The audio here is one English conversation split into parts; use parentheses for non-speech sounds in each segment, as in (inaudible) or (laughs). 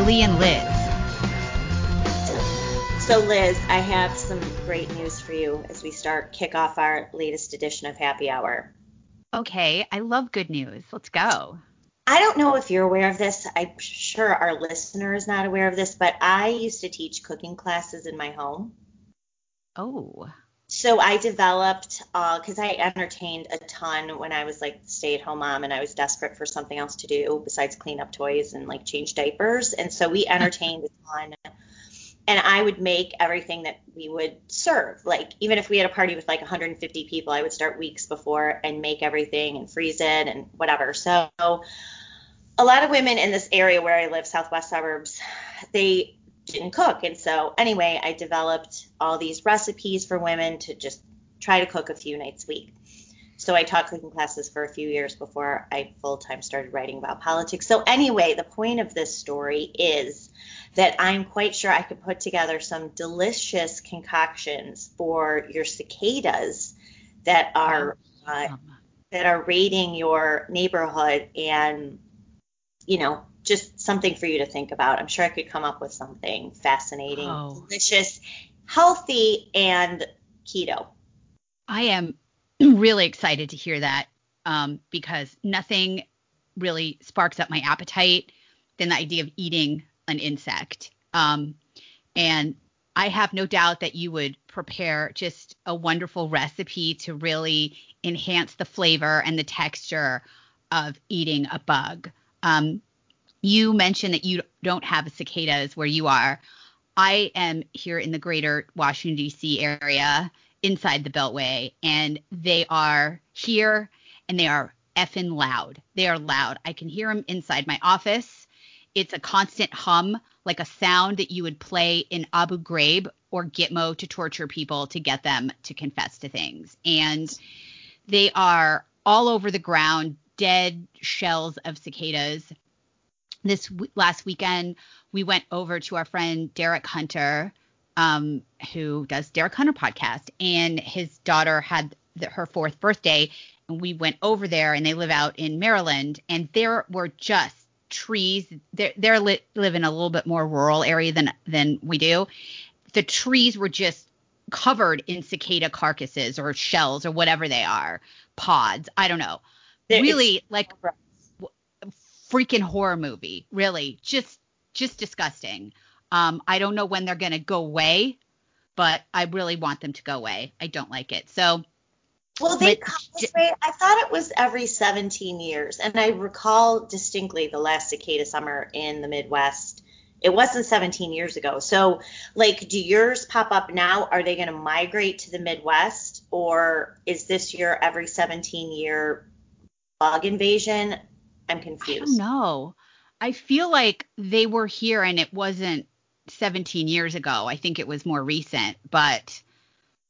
Julie and Liz. So, Liz, I have some great news for you as we start kick off our latest edition of Happy Hour. Okay, I love good news. Let's go. I don't know if you're aware of this. I'm sure our listener is not aware of this, but I used to teach cooking classes in my home. Oh. So I developed, because uh, I entertained a ton when I was like stay at home mom and I was desperate for something else to do besides clean up toys and like change diapers. And so we entertained a ton and I would make everything that we would serve. Like even if we had a party with like 150 people, I would start weeks before and make everything and freeze it and whatever. So a lot of women in this area where I live, southwest suburbs, they didn't cook. And so anyway, I developed all these recipes for women to just try to cook a few nights a week. So I taught cooking classes for a few years before I full time started writing about politics. So anyway, the point of this story is that I'm quite sure I could put together some delicious concoctions for your cicadas that are uh, that are raiding your neighborhood and you know just something for you to think about. I'm sure I could come up with something fascinating, oh. delicious, healthy, and keto. I am (clears throat) really excited to hear that um, because nothing really sparks up my appetite than the idea of eating an insect. Um, and I have no doubt that you would prepare just a wonderful recipe to really enhance the flavor and the texture of eating a bug. Um, you mentioned that you don't have cicadas where you are. I am here in the greater Washington, D.C. area inside the Beltway, and they are here and they are effing loud. They are loud. I can hear them inside my office. It's a constant hum, like a sound that you would play in Abu Ghraib or Gitmo to torture people to get them to confess to things. And they are all over the ground, dead shells of cicadas. This w- last weekend, we went over to our friend Derek Hunter, um, who does Derek Hunter podcast, and his daughter had the, her fourth birthday, and we went over there, and they live out in Maryland, and there were just trees. They're, they're li- live in a little bit more rural area than than we do. The trees were just covered in cicada carcasses or shells or whatever they are, pods. I don't know. really like freaking horror movie. Really, just just disgusting. Um, I don't know when they're gonna go away, but I really want them to go away. I don't like it. So well, they come. I thought it was every 17 years, and I recall distinctly the last cicada summer in the Midwest. It wasn't 17 years ago. So, like, do yours pop up now? Are they going to migrate to the Midwest, or is this year every 17 year bug invasion? I'm confused. I don't know. I feel like they were here and it wasn't 17 years ago. I think it was more recent, but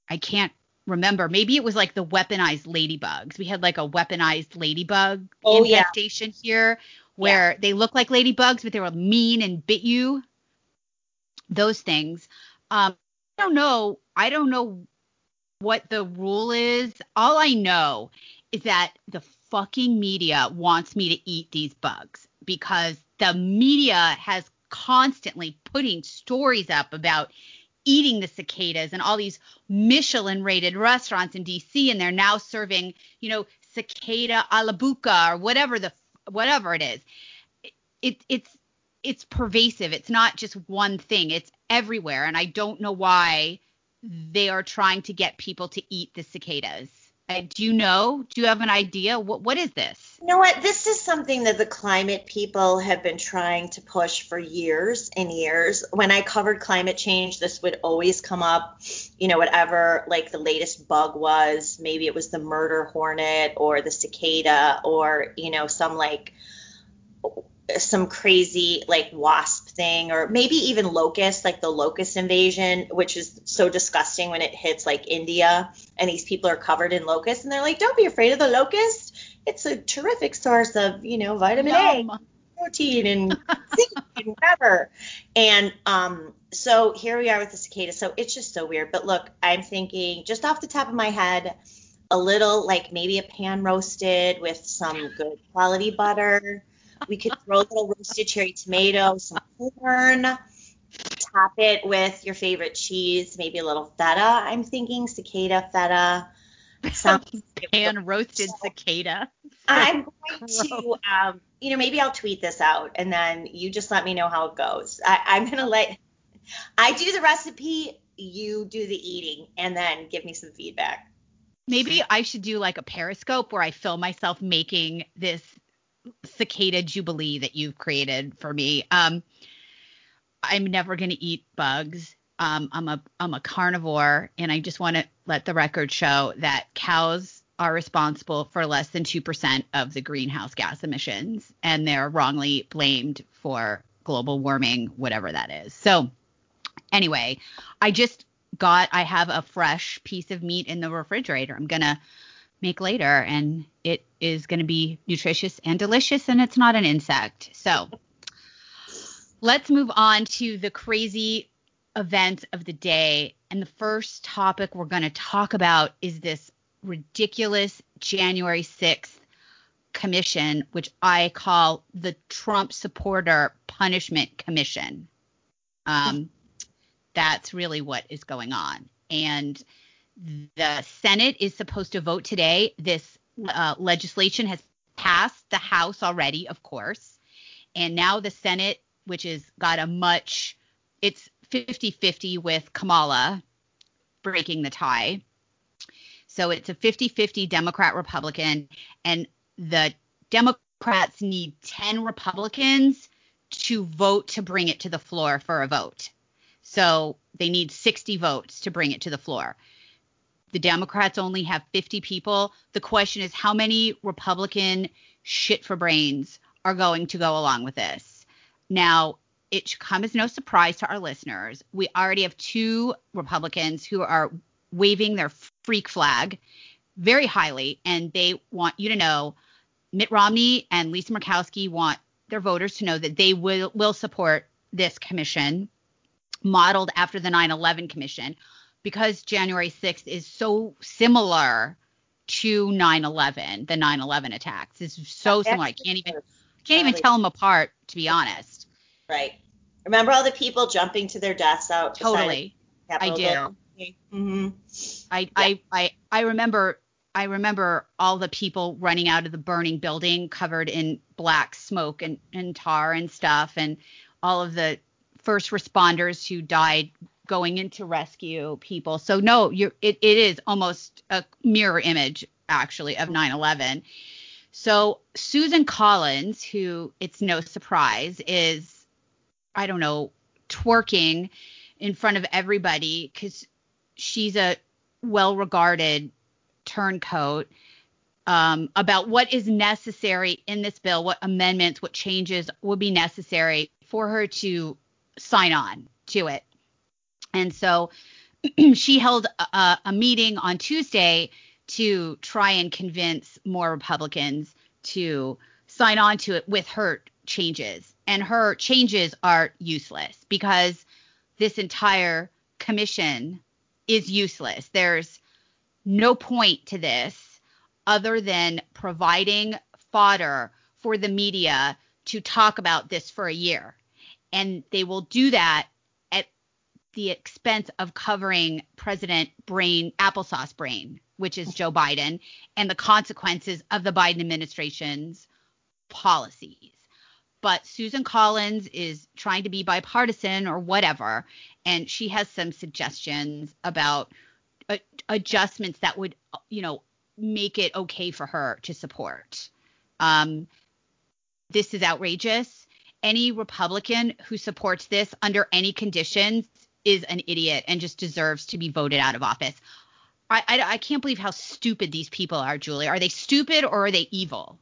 I can't remember. Maybe it was like the weaponized ladybugs. We had like a weaponized ladybug oh, infestation yeah. here where yeah. they look like ladybugs, but they were mean and bit you. Those things. Um, I don't know. I don't know what the rule is. All I know is that the fucking media wants me to eat these bugs because the media has constantly putting stories up about eating the cicadas and all these Michelin rated restaurants in DC and they're now serving, you know, cicada a la buca or whatever the whatever it is. It, it it's it's pervasive. It's not just one thing. It's everywhere and I don't know why they are trying to get people to eat the cicadas. Uh, do you know? Do you have an idea? What what is this? You know what? This is something that the climate people have been trying to push for years and years. When I covered climate change, this would always come up. You know, whatever like the latest bug was, maybe it was the murder hornet or the cicada or you know some like some crazy like wasp thing or maybe even locust like the locust invasion which is so disgusting when it hits like india and these people are covered in locusts and they're like don't be afraid of the locust. It's a terrific source of you know vitamin Yum. a protein and (laughs) zinc and whatever. And um so here we are with the cicada. So it's just so weird. But look i'm thinking just off the top of my head a little like maybe a pan roasted with some good quality butter We could throw a little roasted cherry tomato, some corn, top it with your favorite cheese, maybe a little feta. I'm thinking cicada feta. Some (laughs) pan roasted cicada. I'm going (laughs) to, um, you know, maybe I'll tweet this out and then you just let me know how it goes. I, I'm going to let, I do the recipe, you do the eating, and then give me some feedback. Maybe I should do like a periscope where I film myself making this cicada jubilee that you've created for me. Um, I'm never going to eat bugs. Um, I'm a I'm a carnivore, and I just want to let the record show that cows are responsible for less than two percent of the greenhouse gas emissions, and they're wrongly blamed for global warming, whatever that is. So, anyway, I just got I have a fresh piece of meat in the refrigerator. I'm gonna make later, and it is going to be nutritious and delicious, and it's not an insect. So let's move on to the crazy event of the day. And the first topic we're going to talk about is this ridiculous January 6th commission, which I call the Trump Supporter Punishment Commission. Um, that's really what is going on. And the Senate is supposed to vote today. This uh, legislation has passed the House already, of course. And now the Senate, which has got a much, it's 50 50 with Kamala breaking the tie. So it's a 50 50 Democrat Republican. And the Democrats need 10 Republicans to vote to bring it to the floor for a vote. So they need 60 votes to bring it to the floor. The Democrats only have 50 people. The question is how many Republican shit for brains are going to go along with this? Now, it should come as no surprise to our listeners. We already have two Republicans who are waving their freak flag very highly, and they want you to know Mitt Romney and Lisa Murkowski want their voters to know that they will, will support this commission modeled after the 9 11 commission because January 6th is so similar to 9 11, the 9 11 attacks. It's so similar. I can't even, can't even tell them apart, to be honest. Right. Remember all the people jumping to their deaths out? Totally. I do. Mm-hmm. I, yeah. I I I remember I remember all the people running out of the burning building covered in black smoke and, and tar and stuff and all of the first responders who died going in to rescue people. So no, you're it, it is almost a mirror image actually of 9/11. So Susan Collins, who it's no surprise is I don't know, twerking in front of everybody because she's a well regarded turncoat um, about what is necessary in this bill, what amendments, what changes would be necessary for her to sign on to it. And so (clears throat) she held a, a meeting on Tuesday to try and convince more Republicans to sign on to it with her changes and her changes are useless because this entire commission is useless. There's no point to this other than providing fodder for the media to talk about this for a year. And they will do that at the expense of covering President Brain, applesauce brain, which is Joe Biden, and the consequences of the Biden administration's policies but Susan Collins is trying to be bipartisan or whatever, and she has some suggestions about adjustments that would, you know, make it okay for her to support. Um, this is outrageous. Any Republican who supports this under any conditions is an idiot and just deserves to be voted out of office. I, I, I can't believe how stupid these people are, Julie. Are they stupid or are they evil?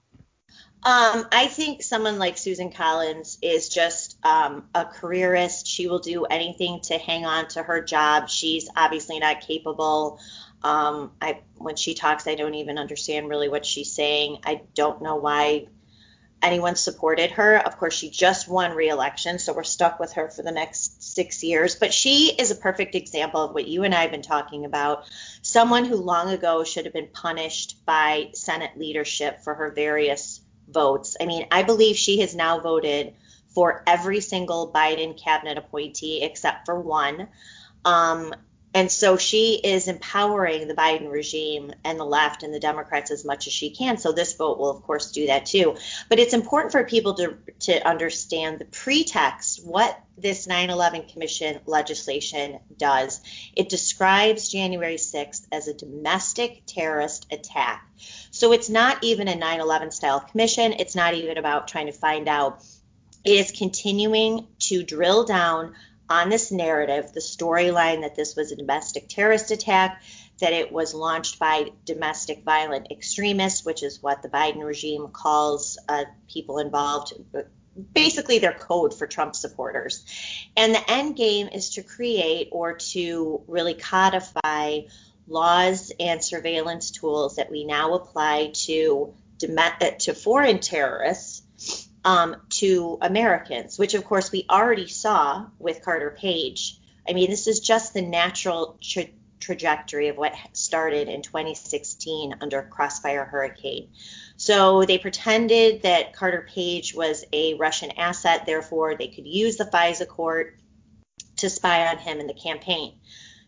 Um, I think someone like Susan Collins is just um, a careerist. She will do anything to hang on to her job. She's obviously not capable. Um, I when she talks, I don't even understand really what she's saying. I don't know why anyone supported her. Of course, she just won re-election, so we're stuck with her for the next six years. But she is a perfect example of what you and I have been talking about. Someone who long ago should have been punished by Senate leadership for her various votes. I mean, I believe she has now voted for every single Biden cabinet appointee except for one. Um, and so she is empowering the Biden regime and the left and the Democrats as much as she can. So this vote will, of course, do that too. But it's important for people to, to understand the pretext, what this 9 11 Commission legislation does. It describes January 6th as a domestic terrorist attack. So it's not even a 9 11 style commission. It's not even about trying to find out. It is continuing to drill down on this narrative, the storyline that this was a domestic terrorist attack, that it was launched by domestic violent extremists, which is what the Biden regime calls uh, people involved. Basically, their code for Trump supporters. And the end game is to create or to really codify laws and surveillance tools that we now apply to, to foreign terrorists um, to Americans, which of course we already saw with Carter Page. I mean, this is just the natural tra- trajectory of what started in 2016 under Crossfire Hurricane. So they pretended that Carter Page was a Russian asset, therefore they could use the FISA court to spy on him in the campaign.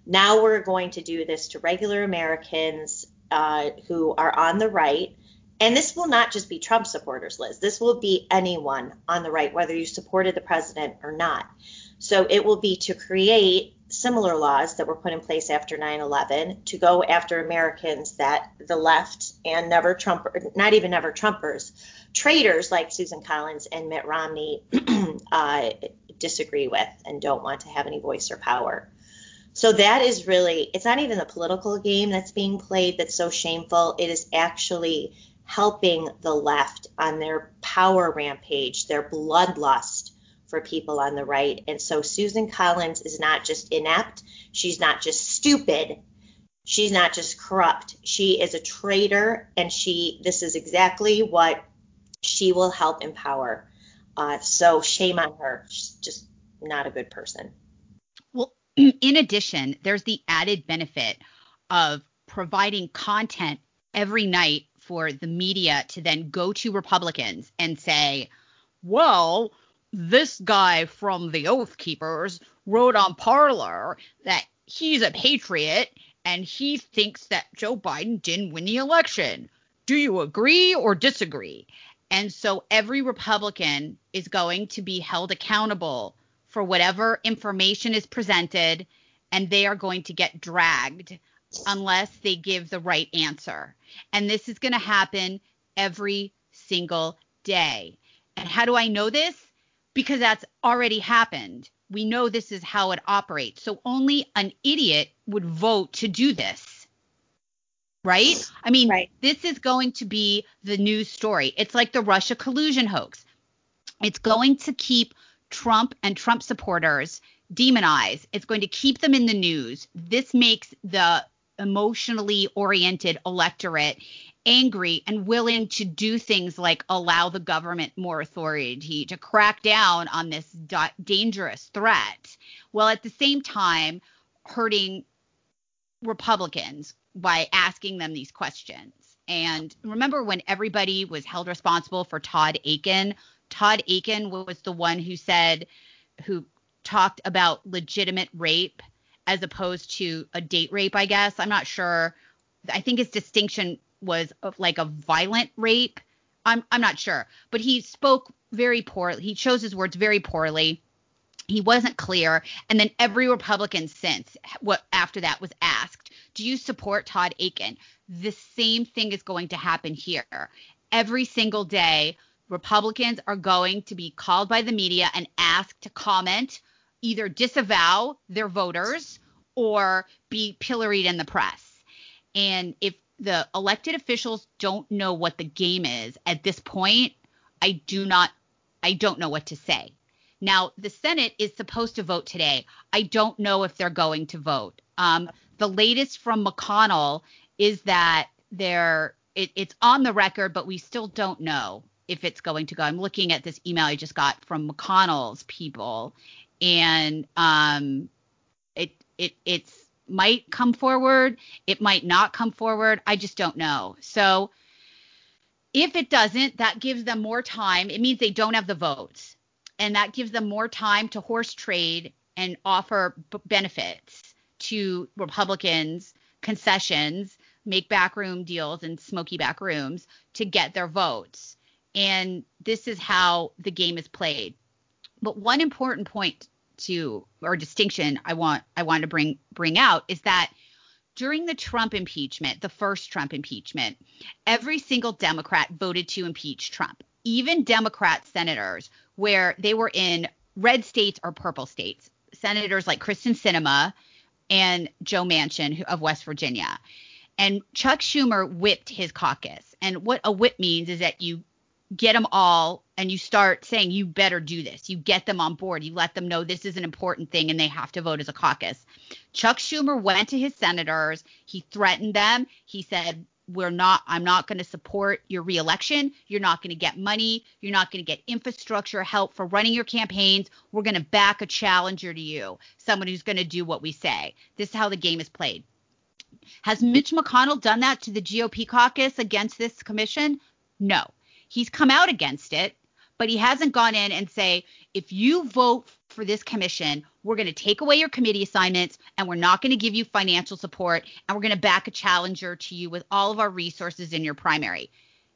Now we're going to do this to regular Americans uh, who are on the right and this will not just be Trump supporters, Liz. This will be anyone on the right, whether you supported the president or not. So it will be to create similar laws that were put in place after 9/11 to go after Americans that the left and never Trump, not even never Trumpers, traitors like Susan Collins and Mitt Romney (clears throat) uh, disagree with and don't want to have any voice or power. So that is really, it's not even the political game that's being played that's so shameful. It is actually helping the left on their power rampage, their bloodlust for people on the right. And so Susan Collins is not just inept, she's not just stupid, she's not just corrupt. She is a traitor, and she this is exactly what she will help empower. Uh, so shame on her. She's just not a good person. Well, (clears throat) in addition, there's the added benefit of providing content every night for the media to then go to Republicans and say, well, this guy from the Oath Keepers wrote on Parler that he's a patriot and he thinks that Joe Biden didn't win the election. Do you agree or disagree? And so every Republican is going to be held accountable for whatever information is presented, and they are going to get dragged unless they give the right answer. And this is going to happen every single day. And how do I know this? Because that's already happened. We know this is how it operates. So only an idiot would vote to do this. Right? I mean, right. this is going to be the news story. It's like the Russia collusion hoax. It's going to keep Trump and Trump supporters demonized. It's going to keep them in the news. This makes the emotionally oriented electorate angry and willing to do things like allow the government more authority to crack down on this da- dangerous threat while at the same time hurting Republicans by asking them these questions. And remember when everybody was held responsible for Todd Akin? Todd Akin was the one who said, who talked about legitimate rape as opposed to a date rape, I guess. I'm not sure. I think his distinction was like a violent rape. I'm I'm not sure, but he spoke very poorly. He chose his words very poorly. He wasn't clear, and then every Republican since what after that was asked, "Do you support Todd Akin?" The same thing is going to happen here. Every single day, Republicans are going to be called by the media and asked to comment, either disavow their voters or be pilloried in the press. And if the elected officials don't know what the game is at this point, I do not I don't know what to say. Now, the Senate is supposed to vote today. I don't know if they're going to vote. Um, the latest from McConnell is that they're it, it's on the record, but we still don't know if it's going to go. I'm looking at this email I just got from McConnell's people, and um, it it it's might come forward, it might not come forward. I just don't know. So If it doesn't, that gives them more time. It means they don't have the votes. And that gives them more time to horse trade and offer b- benefits to Republicans, concessions, make backroom deals and smoky back rooms to get their votes. And this is how the game is played. But one important point to or distinction I want I want to bring bring out is that during the Trump impeachment, the first Trump impeachment, every single Democrat voted to impeach Trump. Even Democrat senators where they were in red states or purple states. Senators like Kyrsten Sinema and Joe Manchin of West Virginia. And Chuck Schumer whipped his caucus. And what a whip means is that you get them all and you start saying you better do this. You get them on board. You let them know this is an important thing and they have to vote as a caucus. Chuck Schumer went to his senators. He threatened them. He said, we're not I'm not going to support your reelection. You're not going to get money. You're not going to get infrastructure help for running your campaigns. We're going to back a challenger to you, someone who's going to do what we say. This is how the game is played. Has Mitch McConnell done that to the GOP caucus against this commission? No. He's come out against it, but he hasn't gone in and say, if you vote for this commission, we're going to take away your committee assignments and we're not going to give you financial support and we're going to back a challenger to you with all of our resources in your primary.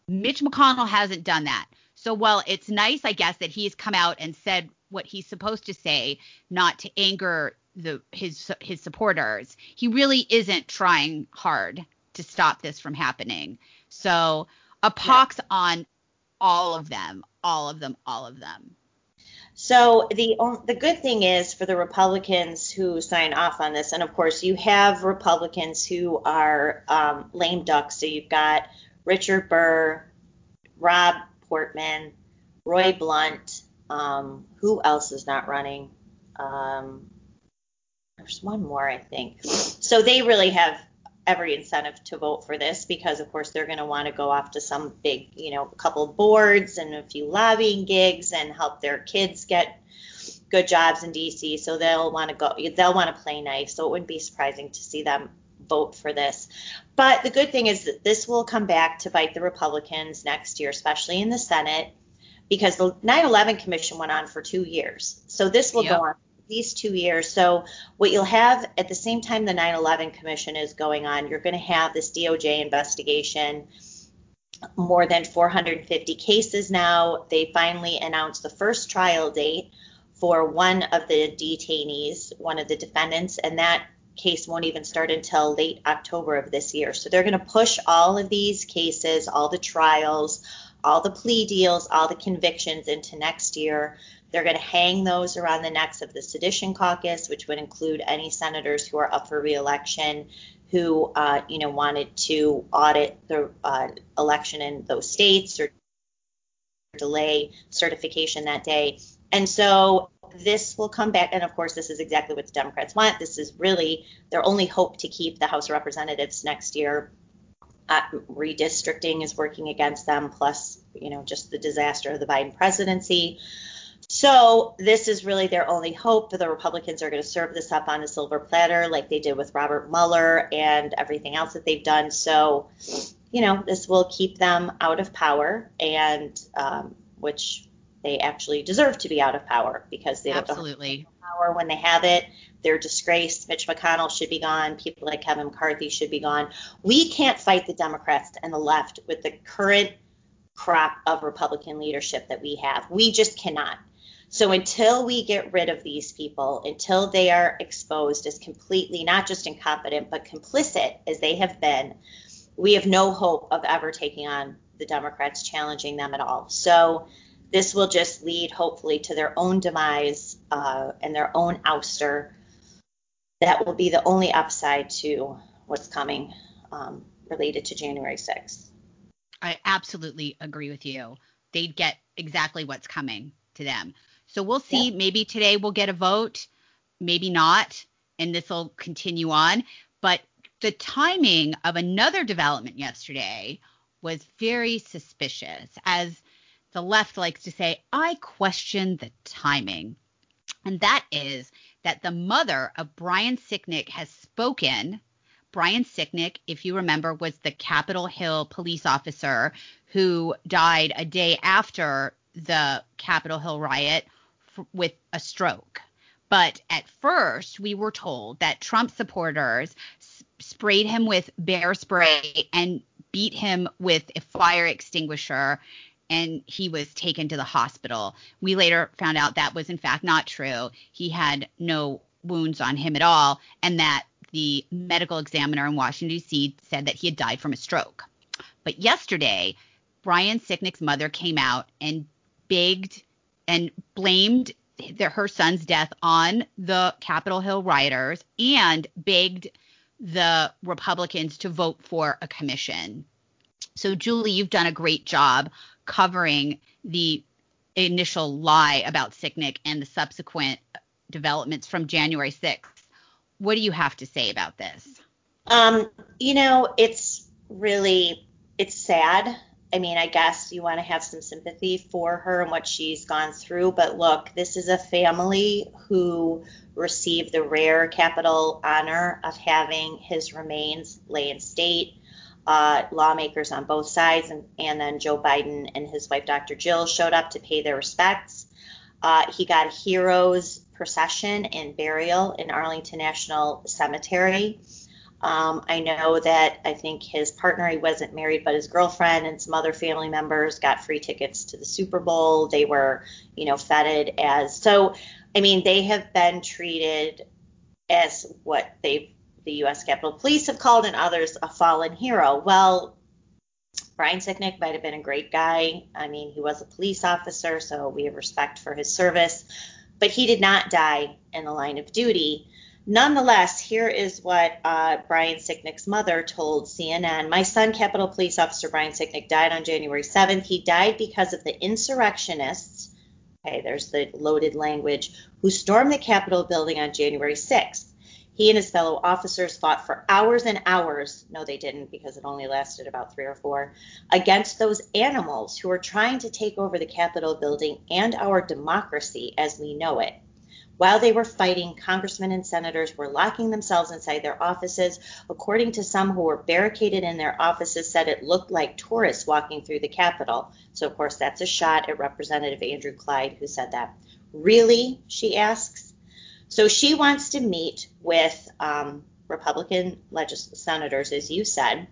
Mitch McConnell hasn't done that. So while it's nice, I guess, that he's come out and said what he's supposed to say, not to anger the his his supporters, he really isn't trying hard to stop this from happening. So a pox yeah. on all of them, all of them, all of them. So the the good thing is for the Republicans who sign off on this, and of course you have Republicans who are um, lame ducks. So you've got Richard Burr, Rob Portman, Roy Blunt. Um, who else is not running? Um, there's one more, I think. So they really have every incentive to vote for this because of course they're going to want to go off to some big you know couple of boards and a few lobbying gigs and help their kids get good jobs in DC so they'll want to go they'll want to play nice. So it wouldn't be surprising to see them vote for this. But the good thing is that this will come back to bite the Republicans next year especially in the Senate because the 9/11 commission went on for 2 years. So this will yep. go on these two years. So what you'll have at the same time the 9/11 Commission is going on, you're going to have this DOJ investigation. More than 450 cases now. They finally announced the first trial date for one of the detainees, one of the defendants, and that case won't even start until late October of this year. So they're going to push all of these cases, all the trials, all the plea deals, all the convictions into next year. They're going to hang those around the necks of the Sedition Caucus, which would include any senators who are up for reelection who, uh, you know, wanted to audit the uh, election in those states or delay certification that day. And so this will come back. And of course, this is exactly what the Democrats want. This is really their only hope to keep the House of Representatives next year. Uh, redistricting is working against them, plus, you know, just the disaster of the Biden presidency. So this is really their only hope. The Republicans are going to serve this up on a silver platter, like they did with Robert Mueller and everything else that they've done. So, you know, this will keep them out of power, and um, which they actually deserve to be out of power because they don't absolutely power when they have it. They're disgraced. Mitch McConnell should be gone. People like Kevin McCarthy should be gone. We can't fight the Democrats and the left with the current crop of Republican leadership that we have. We just cannot. So until we get rid of these people, until they are exposed as completely not just incompetent, but complicit as they have been, we have no hope of ever taking on the Democrats, challenging them at all. So this will just lead, hopefully, to their own demise uh, and their own ouster. That will be the only upside to what's coming um, related to January 6th. I absolutely agree with you. They'd get exactly what's coming to them. So we'll see. Yeah. Maybe today we'll get a vote, maybe not, and this will continue on. But the timing of another development yesterday was very suspicious. As the left likes to say, I question the timing. And that is that the mother of Brian Sicknick has spoken Brian Sicknick, if you remember, was the Capitol Hill police officer who died a day after the Capitol Hill riot with a stroke. But at first, we were told that Trump supporters s- sprayed him with bear spray and beat him with a fire extinguisher and he was taken to the hospital. We later found out that was in fact not true. He had no wounds on him at all, and that the medical examiner in Washington, D.C. said that he had died from a stroke. But yesterday, Brian Sicknick's mother came out and begged and blamed the, her son's death on the Capitol Hill rioters and begged the Republicans to vote for a commission. So, Julie, you've done a great job covering the initial lie about Sicknick and the subsequent developments from January 6th. What do you have to say about this? Um, you know, it's really it's sad. I mean, I guess you want to have some sympathy for her and what she's gone through, but look, this is a family who received the rare capital honor of having his remains lay in state uh, lawmakers on both sides, and, and, then Joe Biden and his wife, Dr. Jill, showed up to pay their respects. Uh, he got a hero's procession and burial in Arlington National Cemetery. Um, I know that I think his partner, he wasn't married, but his girlfriend and some other family members got free tickets to the Super Bowl. They were, you know, feted as so. I mean, they have been treated as what they've the U.S. Capitol Police have called and others a fallen hero. Well, Brian Sicknick might have been a great guy. I mean, he was a police officer, so we have respect for his service, but he did not die in the line of duty. Nonetheless, here is what uh, Brian Sicknick's mother told CNN. My son, Capitol Police Officer Brian Sicknick, died on January 7th. He died because of the insurrectionists, okay, there's the loaded language, who stormed the Capitol building on January 6th. He and his fellow officers fought for hours and hours, no, they didn't because it only lasted about three or four, against those animals who were trying to take over the Capitol building and our democracy as we know it. While they were fighting, congressmen and senators were locking themselves inside their offices. According to some who were barricaded in their offices, said it looked like tourists walking through the Capitol. So, of course, that's a shot at Representative Andrew Clyde who said that. Really? She asks. So she wants to meet with um, Republican legis- senators, as you said.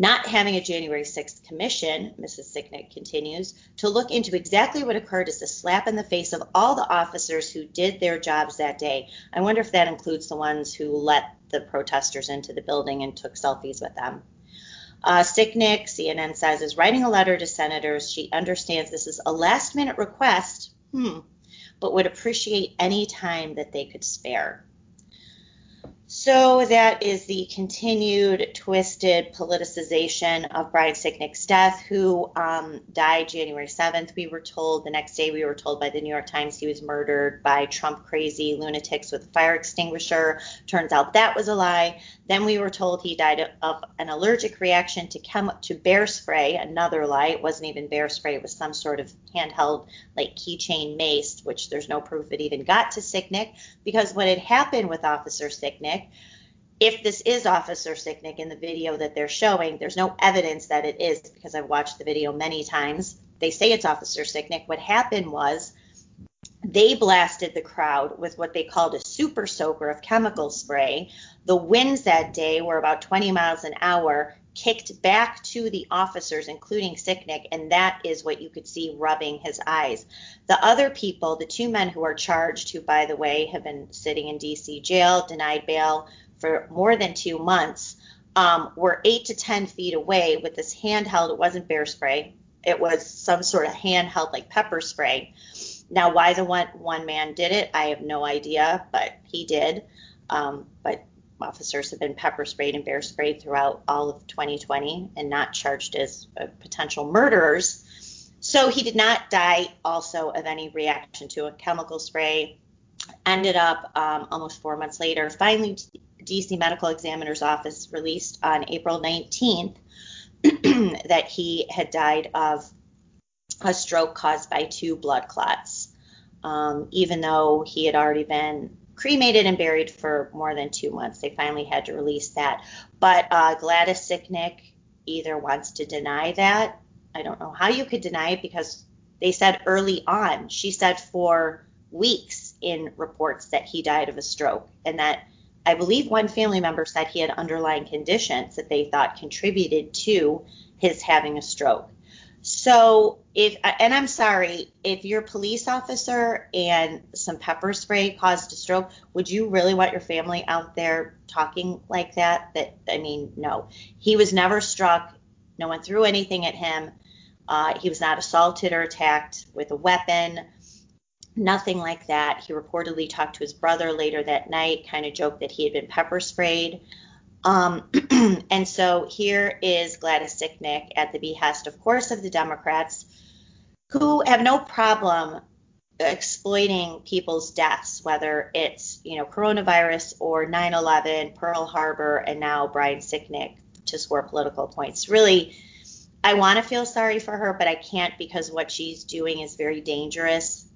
Not having a January 6th commission, Mrs. Sicknick continues, to look into exactly what occurred is a slap in the face of all the officers who did their jobs that day. I wonder if that includes the ones who let the protesters into the building and took selfies with them. Uh, Sicknick, CNN says, is writing a letter to senators. She understands this is a last minute request. Hmm, but would appreciate any time that they could spare. So that is the continued twisted politicization of Brian Sicknick's death, who um, died January 7th. We were told the next day, we were told by the New York Times he was murdered by Trump crazy lunatics with a fire extinguisher. Turns out that was a lie. Then we were told he died of an allergic reaction to chem- to bear spray. Another lie. It wasn't even bear spray. It was some sort of handheld like keychain mace, which there's no proof it even got to Sicknick because what had happened with Officer Sicknick if this is Officer Sicknick in the video that they're showing, there's no evidence that it is because I've watched the video many times. They say it's Officer Sicknick. What happened was they blasted the crowd with what they called a super soaker of chemical spray. The winds that day were about 20 miles an hour, kicked back to the officers, including Sicknick, and that is what you could see rubbing his eyes. The other people, the two men who are charged, who, by the way, have been sitting in D.C. jail, denied bail, for more than two months um, were eight to 10 feet away with this handheld. It wasn't bear spray, it was some sort of handheld like pepper spray. Now, why the one, one man did it, I have no idea, but he did. Um, but officers have been pepper sprayed and bear sprayed throughout all of 2020 and not charged as uh, potential murderers. So he did not die also of any reaction to a chemical spray. Ended up um, almost four months later, finally DC Medical Examiner's Office released on April 19th (clears throat) that he had died of a stroke caused by two blood clots. Um, even though he had already been cremated and buried for more than two months. They finally had to release that. But uh, Gladys Sicknick either wants to deny that. I don't know how you could deny it because they said early on, she said for weeks in reports that he died of a stroke and that I believe one family member said he had underlying conditions that they thought contributed to his having a stroke. So if and I'm sorry, if you're a police officer and some pepper spray caused a stroke, would you really want your family out there talking like that? That I mean, no. He was never struck. No one threw anything at him. Uh, he was not assaulted or attacked with a weapon. Nothing like that. He reportedly talked to his brother later that night, kind of joked that he had been pepper sprayed. Um, (clears throat) and so here is Gladys Sicknick at the behest, of course, of the Democrats, who have no problem exploiting people's deaths, whether it's you know coronavirus or 9/11, Pearl Harbor, and now Brian Sicknick to score political points. Really, I want to feel sorry for her, but I can't because what she's doing is very dangerous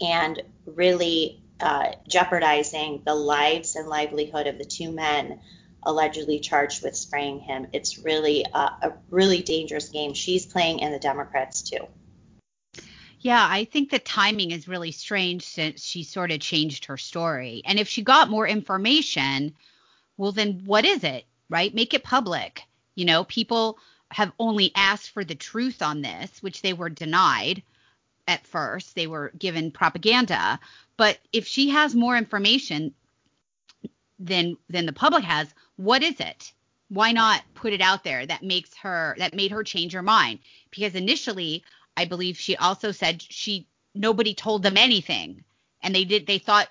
and really uh, jeopardizing the lives and livelihood of the two men allegedly charged with spraying him. It's really a, a really dangerous game she's playing, and the Democrats too. Yeah, I think the timing is really strange since she sort of changed her story. And if she got more information, well, then what is it, right? Make it public. You know, people have only asked for the truth on this, which they were denied at first. They were given propaganda. But if she has more information than than the public has, what is it? Why not put it out there that makes her that made her change her mind? Because initially, I believe she also said she nobody told them anything, and they did they thought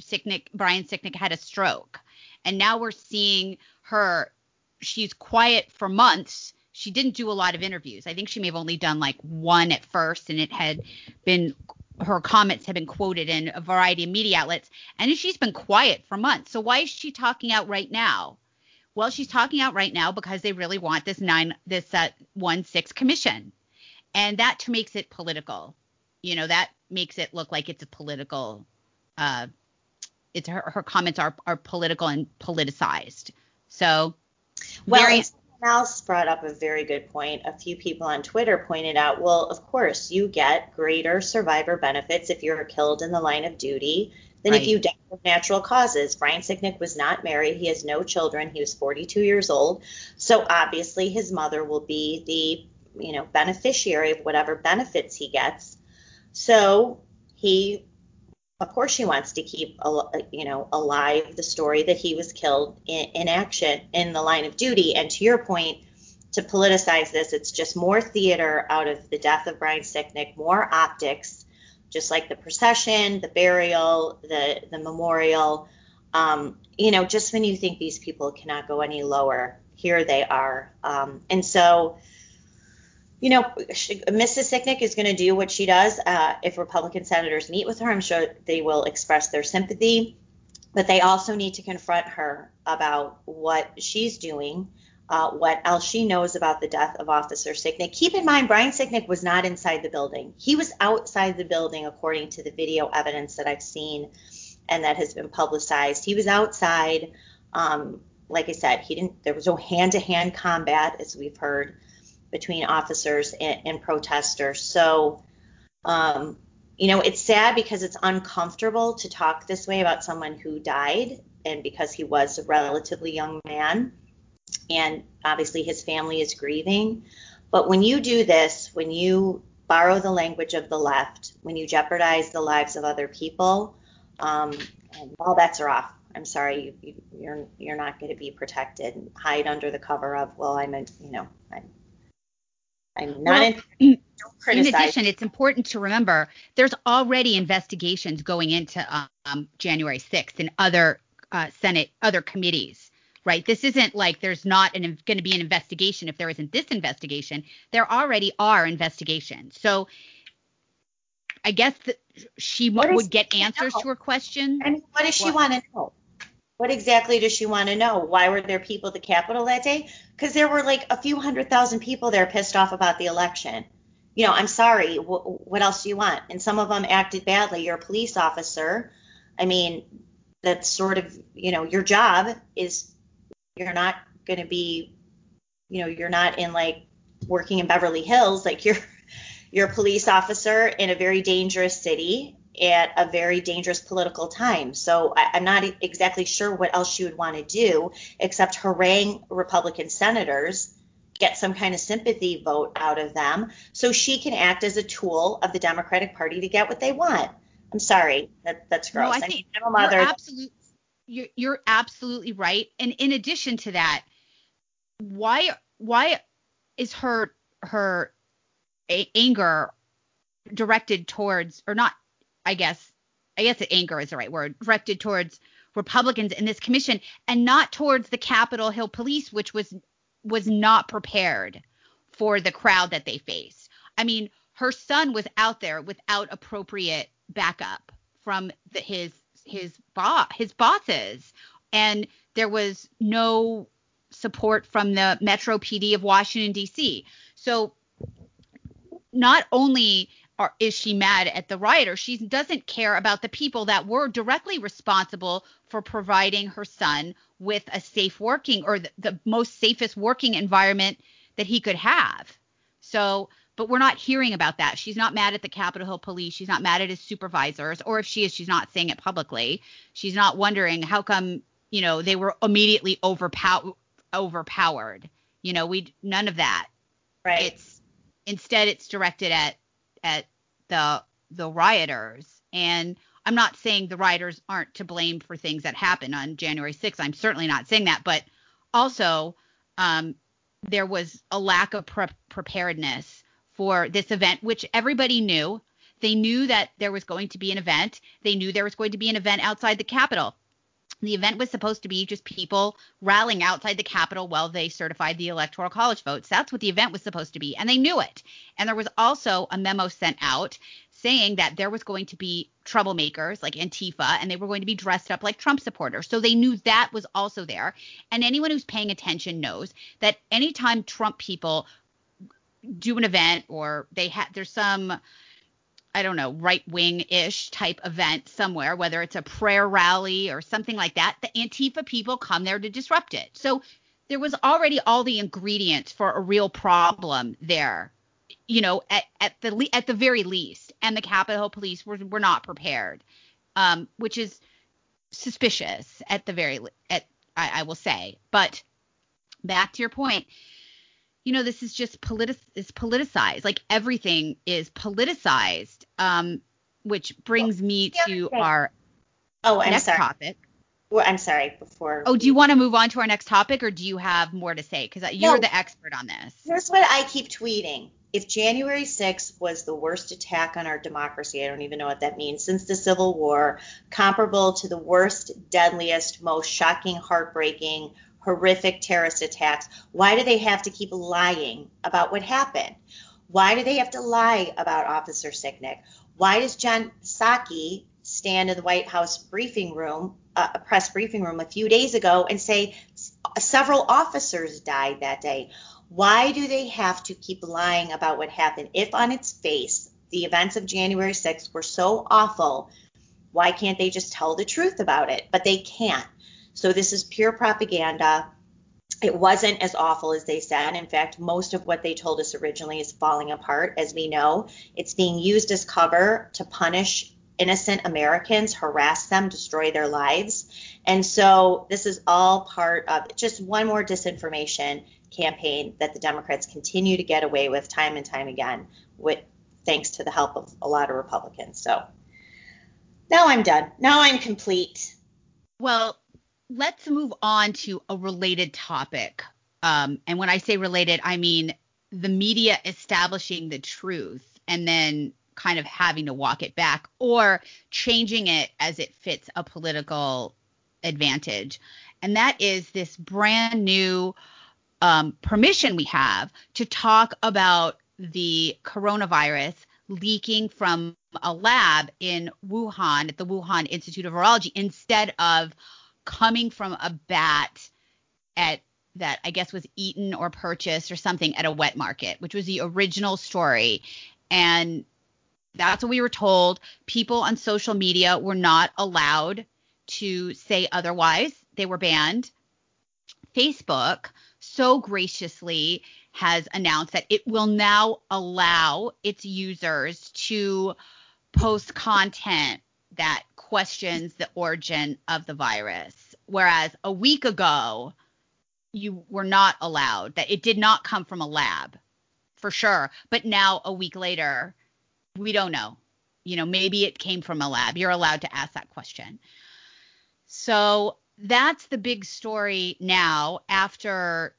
Sicknick Brian Sicknick had a stroke, and now we're seeing her. She's quiet for months. She didn't do a lot of interviews. I think she may have only done like one at first, and it had been her comments have been quoted in a variety of media outlets, and she's been quiet for months. So why is she talking out right now? Well, she's talking out right now because they really want this nine this uh, one six commission, and that makes it political. You know that makes it look like it's a political. Uh, it's her her comments are are political and politicized. So well, very, Mouse brought up a very good point. A few people on Twitter pointed out, well, of course, you get greater survivor benefits if you're killed in the line of duty than right. if you die of natural causes. Brian Sicknick was not married. He has no children. He was 42 years old. So obviously his mother will be the, you know, beneficiary of whatever benefits he gets. So he of course she wants to keep you know alive the story that he was killed in, in, action in the line of duty. And to your point to politicize this it's just more theater out of the death of brian sicknick more optics just like the procession the burial the the memorial. Um, you know just when you think these people cannot go any lower here they are. Um, and so you know, Mrs. Sicknick is going to do what she does. Uh, if Republican senators meet with her, I'm sure they will express their sympathy, but they also need to confront her about what she's doing, uh, what else she knows about the death of Officer Sicknick. Keep in mind, Brian Sicknick was not inside the building. He was outside the building, according to the video evidence that I've seen and that has been publicized. He was outside. Um, like I said, he didn't. There was no hand-to-hand combat, as we've heard between officers and, and protesters. So, um, you know, it's sad because it's uncomfortable to talk this way about someone who died, and because he was a relatively young man, and obviously his family is grieving. But when you do this, when you borrow the language of the left, when you jeopardize the lives of other people, um, all bets are off. I'm sorry, you, you, you're you're not going to be protected. And hide under the cover of, well, I'm a, you know, I'm I'm not well, (clears throat) in, in addition, it's important to remember there's already investigations going into um, January 6th in other uh, Senate, other committees, right? This isn't like there's not going to be an investigation if there isn't this investigation. There already are investigations. So I guess that she would get answers to her question. I mean, what does she want to know? What exactly does she want to know? Why were there people at the Capitol that day? Because there were like a few hundred thousand people there pissed off about the election. You know, I'm sorry. W- what else do you want? And some of them acted badly. You're a police officer. I mean, that's sort of, you know, your job is you're not going to be, you know, you're not in like working in Beverly Hills, like (laughs) you're you're a police officer in a very dangerous city at a very dangerous political time. So I, am not exactly sure what else she would want to do except harangue Republican senators, get some kind of sympathy vote out of them, so she can act as a tool of the Democratic Party to get what they want. I'm sorry, that, that's gross. No, I think I'm a mother. You're, absolute, you're, you're absolutely right. And in addition to that, why why is her her anger directed towards or not I guess I guess anger is the right word, directed towards Republicans in this commission and not towards the Capitol Hill police, which was was not prepared for the crowd that they faced. I mean, her son was out there without appropriate backup from the, his his boss his bosses, and there was no support from the Metro PD of Washington D.C. So not only are, is she mad at the rioters? She doesn't care about the people that were directly responsible for providing her son with a safe working or the, the most safest working environment that he could have. So, but we're not hearing about that. She's not mad at the Capitol Hill police. She's not mad at his supervisors, or if she is, she's not saying it publicly. She's not wondering how come, you know, they were immediately overpow- overpowered. You know, we none of that. Right. It's instead it's directed at at the the rioters and I'm not saying the rioters aren't to blame for things that happened on January 6th. I'm certainly not saying that, but also um, there was a lack of pre- preparedness for this event, which everybody knew. They knew that there was going to be an event. They knew there was going to be an event outside the Capitol. The event was supposed to be just people rallying outside the Capitol while they certified the Electoral College votes. That's what the event was supposed to be, and they knew it. And there was also a memo sent out saying that there was going to be troublemakers like Antifa and they were going to be dressed up like Trump supporters. So they knew that was also there. And anyone who's paying attention knows that anytime Trump people do an event or they have there's some I don't know, right wing ish type event somewhere, whether it's a prayer rally or something like that, the Antifa people come there to disrupt it. So there was already all the ingredients for a real problem there, you know, at, at the at the very least. And the Capitol Police were were not prepared, um, which is suspicious at the very at I, I will say. But back to your point, you know, this is just politic is politicized. Like everything is politicized. Um, which brings me to our oh, I'm next sorry. topic. Well, I'm sorry. Before. Oh, do you want to move on to our next topic, or do you have more to say? Because you're no, the expert on this. Here's what I keep tweeting. If January 6th was the worst attack on our democracy, I don't even know what that means, since the Civil War, comparable to the worst, deadliest, most shocking, heartbreaking, horrific terrorist attacks, why do they have to keep lying about what happened? Why do they have to lie about Officer Sicknick? Why does Jen Psaki stand in the White House briefing room, uh, a press briefing room a few days ago and say several officers died that day? Why do they have to keep lying about what happened? If on its face the events of January 6th were so awful, why can't they just tell the truth about it? But they can't. So this is pure propaganda. It wasn't as awful as they said. In fact, most of what they told us originally is falling apart, as we know. It's being used as cover to punish innocent Americans, harass them, destroy their lives. And so this is all part of just one more disinformation campaign that the Democrats continue to get away with time and time again, with thanks to the help of a lot of Republicans. So now I'm done. Now I'm complete. Well, let's move on to a related topic. Um, and when I say related, I mean the media establishing the truth and then kind of having to walk it back or changing it as it fits a political advantage. And that is this brand new um, permission we have to talk about the coronavirus leaking from a lab in Wuhan at the Wuhan Institute of Virology instead of coming from a bat at that I guess was eaten or purchased or something at a wet market, which was the original story. And that's what we were told. People on social media were not allowed to say otherwise. They were banned. Facebook so graciously has announced that it will now allow its users to post content that questions the origin of the virus. Whereas a week ago, you were not allowed, that it did not come from a lab for sure. But now, a week later, we don't know. You know, maybe it came from a lab. You're allowed to ask that question. So that's the big story now after,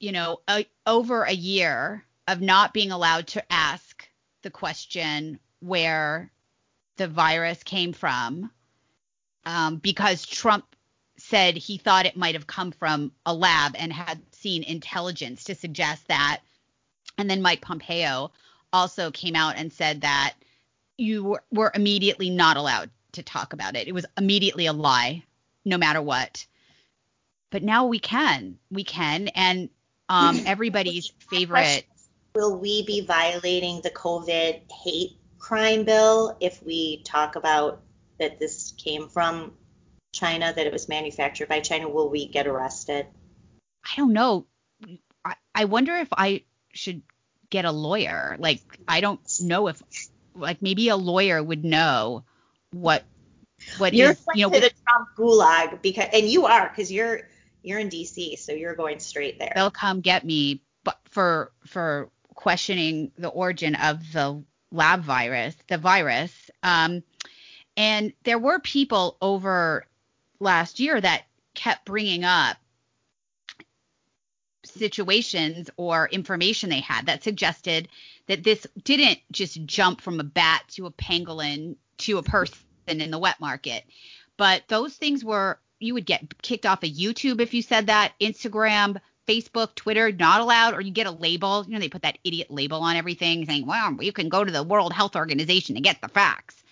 you know, a, over a year of not being allowed to ask the question where the virus came from um, because Trump said he thought it might have come from a lab and had seen intelligence to suggest that. And then Mike Pompeo also came out and said that you were, immediately not allowed to talk about it. It was immediately a lie, no matter what. But now we can. We can. And um, everybody's favorite. Will we be violating the COVID hate crime bill if we talk about that this came from China, that it was manufactured by China? Will we get arrested? I don't know. I, I wonder if I should get a lawyer. Like, I don't know if, like, maybe a lawyer would know what what you're is, you know, to the Trump gulag because, and you are because you're you're in D.C., so you're going straight there. They'll come get me, but for for questioning the origin of the lab virus, the virus. Um, and there were people over last year that kept bringing up situations or information they had that suggested that this didn't just jump from a bat to a pangolin to a person in the wet market. But those things were you would get kicked off of YouTube if you said that, Instagram, Facebook, Twitter, not allowed, or you get a label. You know, they put that idiot label on everything saying, well, you can go to the World Health Organization to get the facts.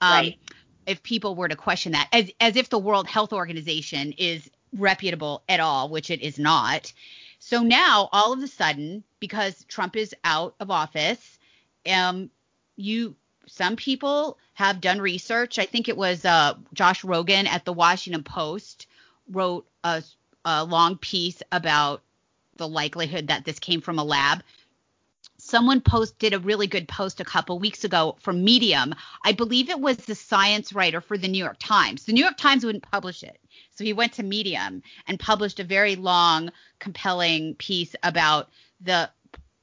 Um, right. If people were to question that, as, as if the World Health Organization is reputable at all, which it is not. So now, all of a sudden, because Trump is out of office, um, you some people have done research. I think it was uh, Josh Rogin at the Washington Post wrote a, a long piece about the likelihood that this came from a lab. Someone posted a really good post a couple weeks ago from Medium. I believe it was the science writer for the New York Times. The New York Times wouldn't publish it. So he went to Medium and published a very long, compelling piece about the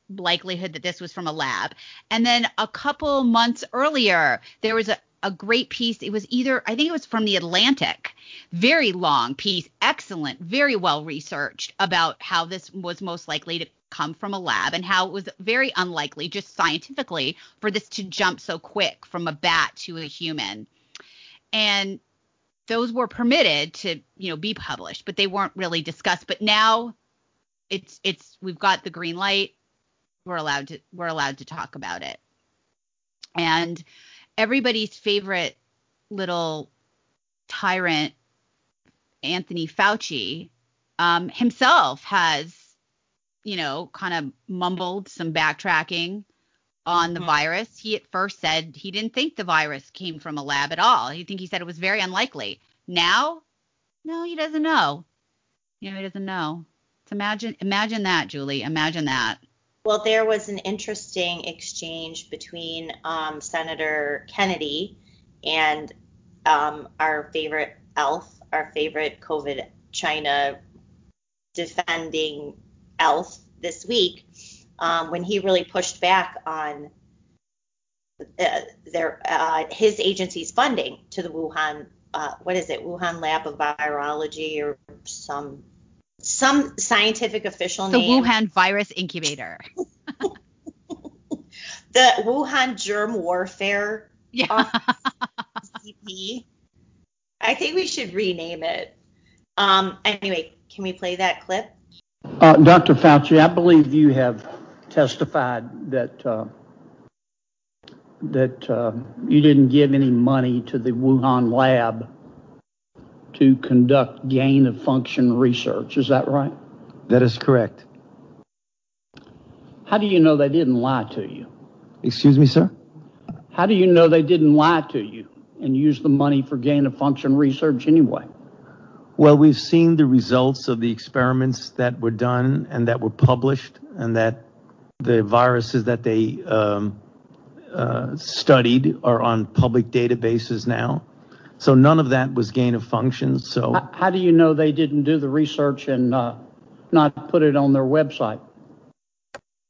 likelihood that this was from a lab. And then a couple months earlier, there was a, a great piece. It was either, I think it was from the Atlantic, very long piece, excellent, very well researched about how this was most likely to come from a lab and how it was very unlikely, just scientifically, for this to jump so quick from a bat to a human. And those were permitted to, you know, be published, but they weren't really discussed. But now it's it's we've got the green light we're allowed to we're allowed to talk about it. And everybody's favorite little tyrant, Anthony Fauci, um, himself has, you know, kind of mumbled some backtracking on the mm-hmm. virus. He at first said he didn't think the virus came from a lab at all. He think he said it was very unlikely. Now, no, he doesn't know. You know, he doesn't know. So imagine imagine that, Julie. Imagine that. Well, there was an interesting exchange between um, Senator Kennedy and um, our favorite elf, our favorite COVID China defending elf this week, um, when he really pushed back on uh, their uh, his agency's funding to the Wuhan, uh, what is it, Wuhan Lab of Virology or some some scientific official the name. The Wuhan Virus Incubator. (laughs) the Wuhan Germ Warfare yeah. CP. (laughs) I think we should rename it. Um, anyway, can we play that clip? Uh, Dr. Fauci, I believe you have testified that uh, that uh, you didn't give any money to the Wuhan lab to conduct gain of function research. Is that right? That is correct. How do you know they didn't lie to you? Excuse me, sir? How do you know they didn't lie to you? and use the money for gain of function research anyway? Well, we've seen the results of the experiments that were done and that were published, and that the viruses that they um, uh, studied are on public databases now. So none of that was gain of function. So how, how do you know they didn't do the research and uh, not put it on their website?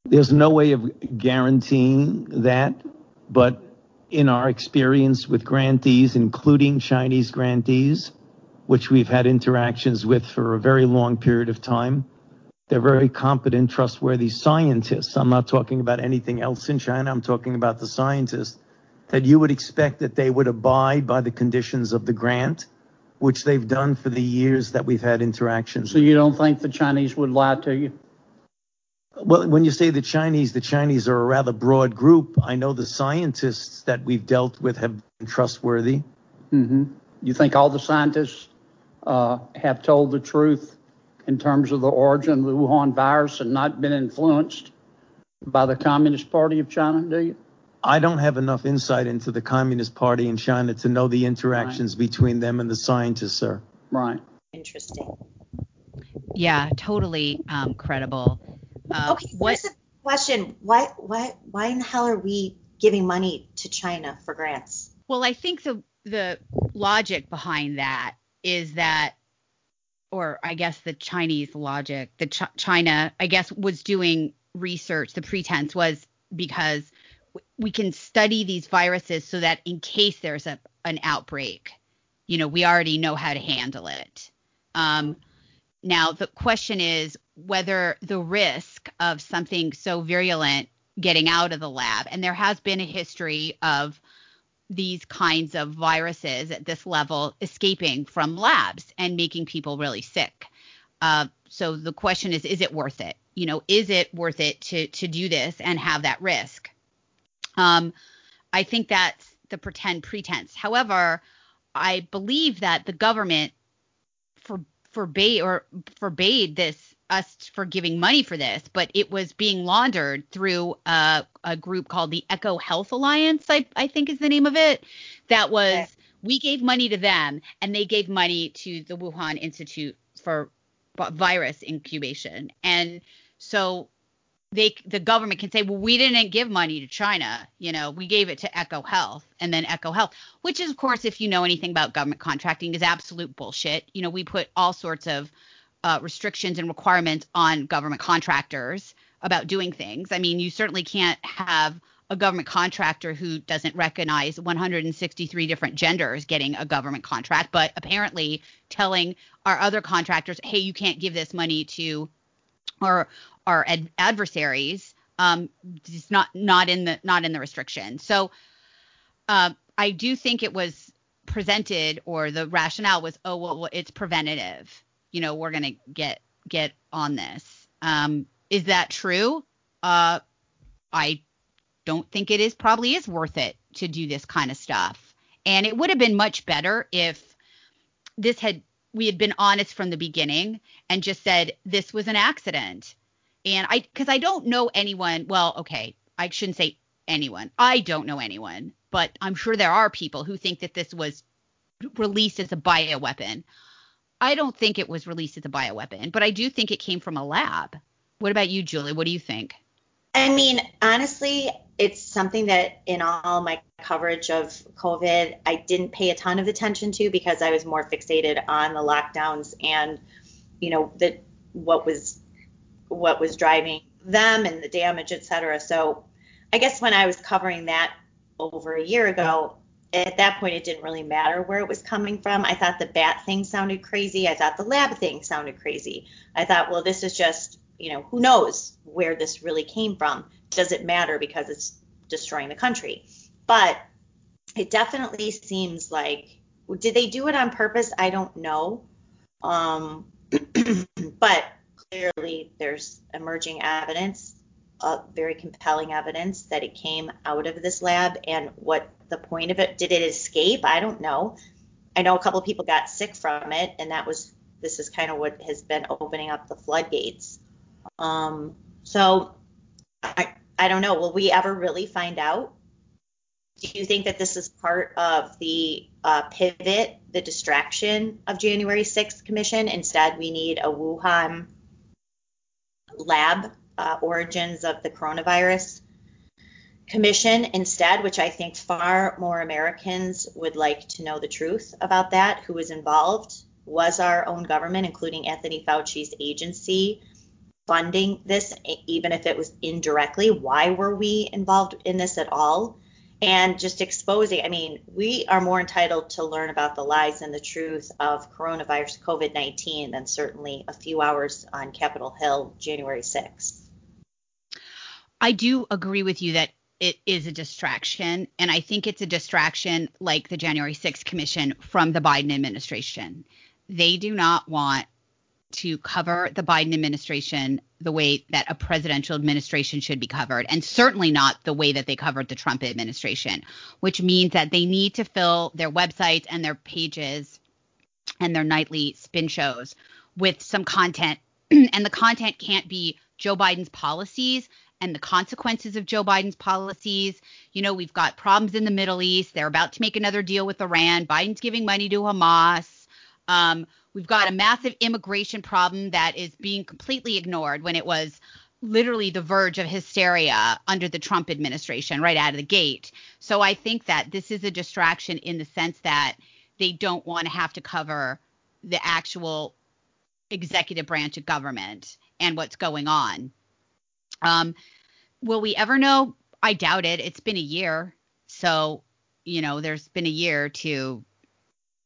There's no way of guaranteeing that, but in our experience with grantees, including Chinese grantees, which we've had interactions with for a very long period of time. They're very competent, trustworthy scientists. I'm not talking about anything else in China. I'm talking about the scientists that you would expect that they would abide by the conditions of the grant, which they've done for the years that we've had interactions. So you don't think the Chinese would lie to you? Well, when you say the Chinese, the Chinese are a rather broad group. I know the scientists that we've dealt with have been trustworthy. Mm-hmm. You think all the scientists uh, have told the truth in terms of the origin of the Wuhan virus and not been influenced by the Communist Party of China, do you? I don't have enough insight into the Communist Party in China to know the interactions right. between them and the scientists, sir. Right. Interesting. Yeah, totally um, credible. Uh, okay, what, here's a question. Why, why, why in the hell are we giving money to China for grants? Well, I think the the logic behind that is that, or I guess the Chinese logic, the Ch- China, I guess, was doing research. The pretense was because we can study these viruses so that in case there's a an outbreak, you know, we already know how to handle it. Um, now the question is whether the risk of something so virulent getting out of the lab, and there has been a history of these kinds of viruses at this level escaping from labs and making people really sick. Uh, so the question is, is it worth it? You know, is it worth it to to do this and have that risk? Um, I think that's the pretend pretense. However, I believe that the government for, forbade or forbade this us for giving money for this, but it was being laundered through a, a group called the EcoHealth Alliance, I, I think is the name of it. That was okay. we gave money to them, and they gave money to the Wuhan Institute for virus incubation, and so they the government can say, well, we didn't give money to China, you know, we gave it to EcoHealth, and then EcoHealth, which is of course, if you know anything about government contracting, is absolute bullshit. You know, we put all sorts of uh, restrictions and requirements on government contractors about doing things. I mean, you certainly can't have a government contractor who doesn't recognize 163 different genders getting a government contract, but apparently telling our other contractors, hey, you can't give this money to our our ad- adversaries. Um, it's not not in the not in the restriction. So uh, I do think it was presented or the rationale was, oh well, it's preventative you know, we're going to get get on this. Um, is that true? Uh, I don't think it is. Probably is worth it to do this kind of stuff. And it would have been much better if this had we had been honest from the beginning and just said this was an accident. And I because I don't know anyone. Well, okay, I shouldn't say anyone. I don't know anyone, but I'm sure there are people who think that this was released as a bioweapon. I don't think it was released as a bioweapon, but I do think it came from a lab. What about you, Julie? What do you think? I mean, honestly, it's something that in all my coverage of COVID, I didn't pay a ton of attention to because I was more fixated on the lockdowns and, you know, the what was what was driving them and the damage, et cetera. So I guess when I was covering that over a year ago, at that point, it didn't really matter where it was coming from. I thought the bat thing sounded crazy. I thought the lab thing sounded crazy. I thought, well, this is just, you know, who knows where this really came from? Does it matter because it's destroying the country? But it definitely seems like, did they do it on purpose? I don't know. Um, (clears throat) but clearly, there's emerging evidence uh, very compelling evidence that it came out of this lab and what the point of it did it escape i don't know i know a couple of people got sick from it and that was this is kind of what has been opening up the floodgates um, so i don't know will we ever really find out Do you think that this is part of the uh, pivot, the distraction of January 6th Commission? Instead, we need a Wuhan lab uh, origins of the coronavirus commission instead, which I think far more Americans would like to know the truth about that. Who was involved? Was our own government, including Anthony Fauci's agency, funding this, even if it was indirectly? Why were we involved in this at all? And just exposing, I mean, we are more entitled to learn about the lies and the truth of coronavirus COVID 19 than certainly a few hours on Capitol Hill January 6th. I do agree with you that it is a distraction. And I think it's a distraction like the January 6th Commission from the Biden administration. They do not want to cover the Biden administration the way that a presidential administration should be covered, and certainly not the way that they covered the Trump administration, which means that they need to fill their websites and their pages and their nightly spin shows with some content. (clears throat) and the content can't be Joe Biden's policies and the consequences of Joe Biden's policies. You know, we've got problems in the Middle East. They're about to make another deal with Iran. Biden's giving money to Hamas. Um, we've got a massive immigration problem that is being completely ignored when it was literally the verge of hysteria under the Trump administration right out of the gate. So I think that this is a distraction in the sense that they don't want to have to cover the actual executive branch of government and what's going on. Um, will we ever know? I doubt it. It's been a year. So, you know, there's been a year to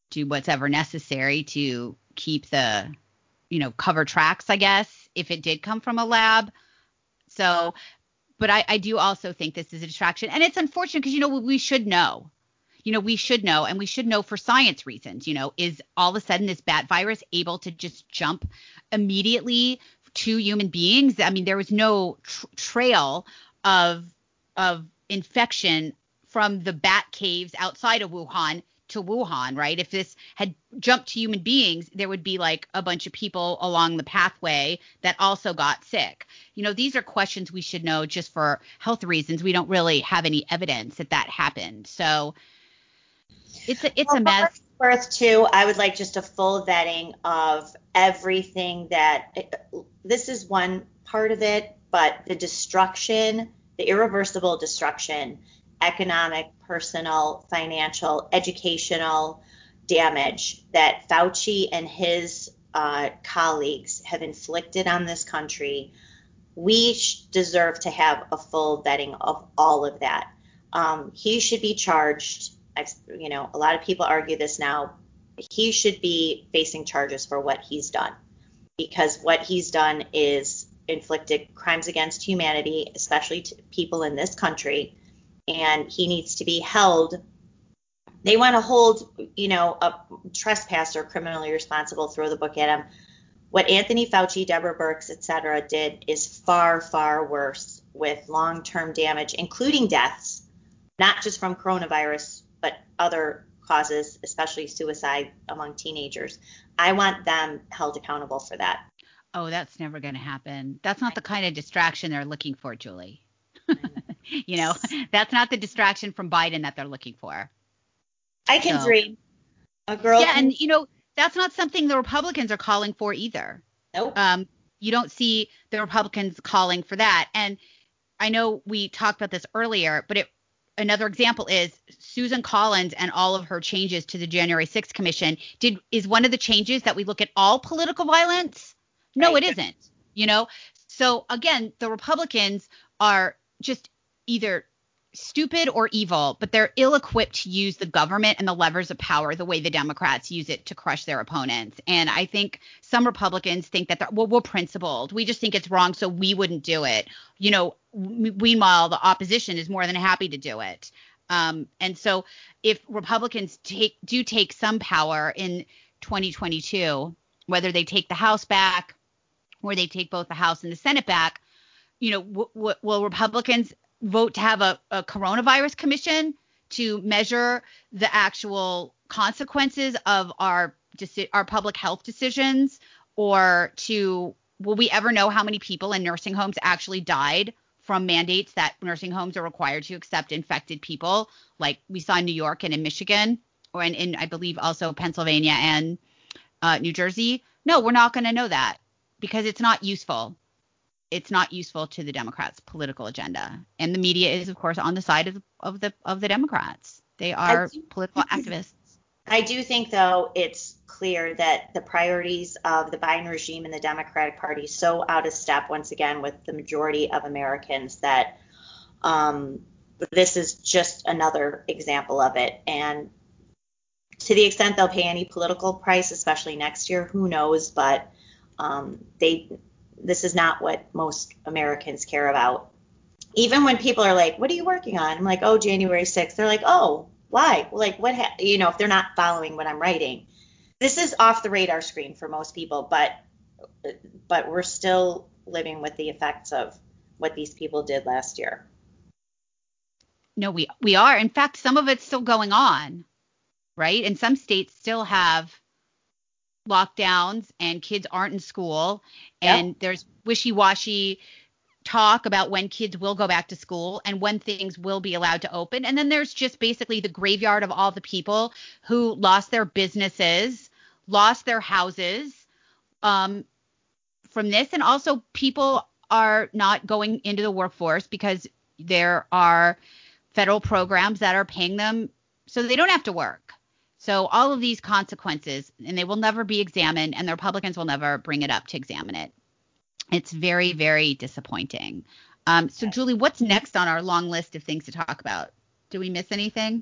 do what's ever necessary to keep the, you know, cover tracks, I guess, if it did come from a lab. So, but I, I do also think this is a distraction. And it's unfortunate because, you know, we should know. You know, we should know, and we should know for science reasons. You know, is all of a sudden this bat virus able to just jump immediately to human beings. I mean, there was no tr- trail of of infection from the bat caves outside of Wuhan to Wuhan, right? If this had jumped to human beings, there would be like a bunch of people along the pathway that also got sick. You know, these are questions we should know just for health reasons. We don't really have any evidence that that happened. So it's a, it's well, a mess. Birth too. I would like just a full vetting of everything that eh, this is one part of it, but the destruction, the irreversible destruction, economic, personal, financial, educational damage that Fauci and his uh, colleagues have inflicted on this country, we deserve to have a full vetting of all of that. Um, he should be charged you know, a lot of people argue this now. He should be facing charges for what he's done because what he's done is inflicted crimes against humanity, especially to people in this country, and he needs to be held. They want to hold, you know, a trespasser criminally responsible, throw the book at him. What Anthony Fauci, Deborah Birx, et cetera, did is far, far worse with long term damage, including deaths, not just from coronavirus, but other causes, especially suicide among teenagers. I want them held accountable for that. Oh, that's never going to happen. That's not the kind of distraction they're looking for, Julie. (laughs) you know, that's not the distraction from Biden that they're looking for. I can so, dream. A girl. Yeah, can... and you know, that's not something the Republicans are calling for either. Nope. Um, you don't see the Republicans calling for that. And I know we talked about this earlier, but it another example is Susan Collins and all of her changes to the January 6th commission did is one of the changes that we look at all political violence? No, right. it isn't. You know, so again, the Republicans are just either stupid or evil, but they're ill equipped to use the government and the levers of power the way the Democrats use it to crush their opponents. And I think some Republicans think that, well, we're principled. We just think it's wrong, so we wouldn't do it. You know, meanwhile, the opposition is more than happy to do it. Um, and so if Republicans take do take some power in 2022, whether they take the House back or they take both the House and the Senate back, you know, w- w- will Republicans vote to have a, a coronavirus commission to measure the actual consequences of our our public health decisions or to will we ever know how many people in nursing homes actually died from mandates that nursing homes are required to accept infected people, like we saw in New York and in Michigan, or in, in I believe also Pennsylvania and uh, New Jersey. No, we're not going to know that because it's not useful. It's not useful to the Democrats' political agenda, and the media is, of course, on the side of the of the, of the Democrats. They are do- political activists. I do think, though, it's clear that the priorities of the Biden regime and the Democratic Party so out of step once again with the majority of Americans that um, this is just another example of it. And to the extent they'll pay any political price, especially next year, who knows? But um, they, this is not what most Americans care about. Even when people are like, "What are you working on?" I'm like, "Oh, January 6th." They're like, "Oh, why? Like, what? Ha-? You know, if they're not following what I'm writing, this is off the radar screen for most people, but but we're still living with the effects of what these people did last year. No, we we are. In fact, some of it's still going on, right? And some states still have lockdowns and kids aren't in school and Yep. there's wishy-washy talk about when kids will go back to school and when things will be allowed to open. And then there's just basically the graveyard of all the people who lost their businesses, lost their houses um, from this. And also, people are not going into the workforce because there are federal programs that are paying them so they don't have to work. So all of these consequences, and they will never be examined, and the Republicans will never bring it up to examine it. It's very, very disappointing. Um, so, Julie, what's next on our long list of things to talk about? Do we miss anything?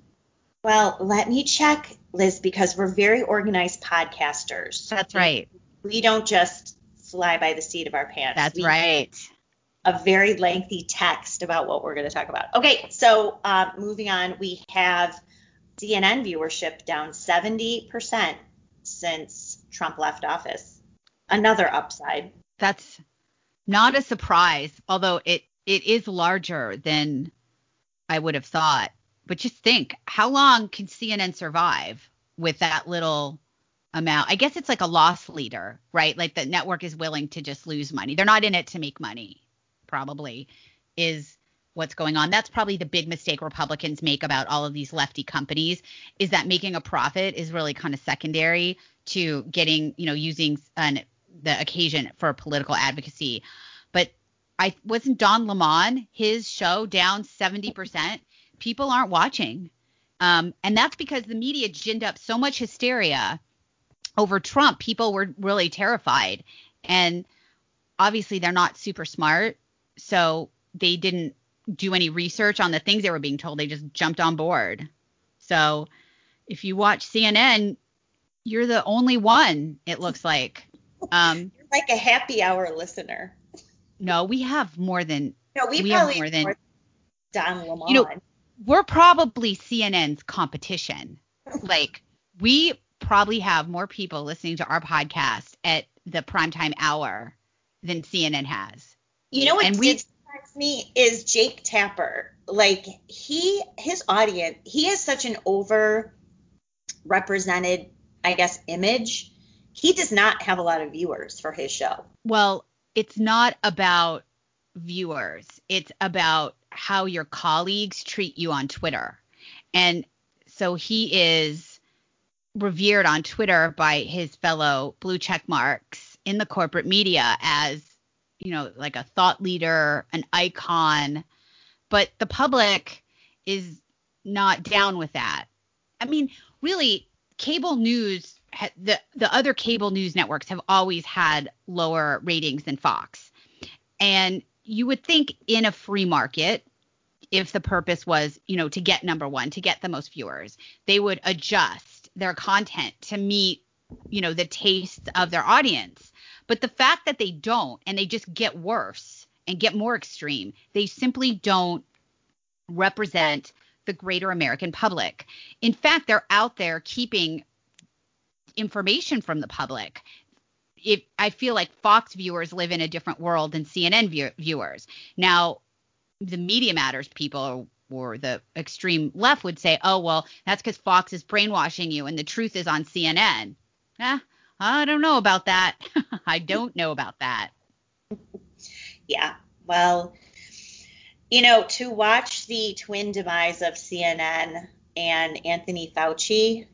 Well, let me check, Liz, because we're very organized podcasters. That's right. We don't just fly by the seat of our pants. That's We right. a very lengthy text about what we're going to talk about. Okay, so uh, moving on, we have CNN viewership down 70% since Trump left office. Another upside. That's not a surprise, although it it is larger than I would have thought. But just think, how long can CNN survive with that little amount? I guess it's like a loss leader, right? Like the network is willing to just lose money. They're not in it to make money, probably, is what's going on. That's probably the big mistake Republicans make about all of these lefty companies is that making a profit is really kind of secondary to getting, you know, using an the occasion for political advocacy. But I wasn't Don Lemon, his show down 70%. People aren't watching. Um, and that's because the media ginned up so much hysteria over Trump. People were really terrified. And obviously, they're not super smart. So they didn't do any research on the things they were being told. They just jumped on board. So if you watch CNN, you're the only one, it looks like. Um, (laughs) You're like a happy hour listener. no, we have more than No, we, We have more than- Don Lemon. You know, we're probably CNN's competition. Like we probably have more people listening to our podcast at the primetime hour than CNN has. You know what And we- me is Jake Tapper. Like he, his audience, he has such an over represented, I guess, image. He does not have a lot of viewers for his show. Well, it's not about viewers. It's about how your colleagues treat you on Twitter. And so he is revered on Twitter by his fellow blue check marks in the corporate media as, you know, like a thought leader, an icon. But the public is not down with that. I mean, really, cable news, the the other cable news networks have always had lower ratings than Fox, and you would think in a free market, if the purpose was, you know, to get number one, to get the most viewers, they would adjust their content to meet, you know, the tastes of their audience. But the fact that they don't, and they just get worse and get more extreme, they simply don't represent the greater American public. In fact, they're out there keeping information from the public. If I feel like Fox viewers live in a different world than CNN view- viewers. Now, the media matters people or the extreme left would say, "Oh, well, that's because Fox is brainwashing you and the truth is on CNN." Eh, I don't know about that. (laughs) I don't know about that. Yeah. Well, You know, to watch the twin demise of CNN and Anthony Fauci,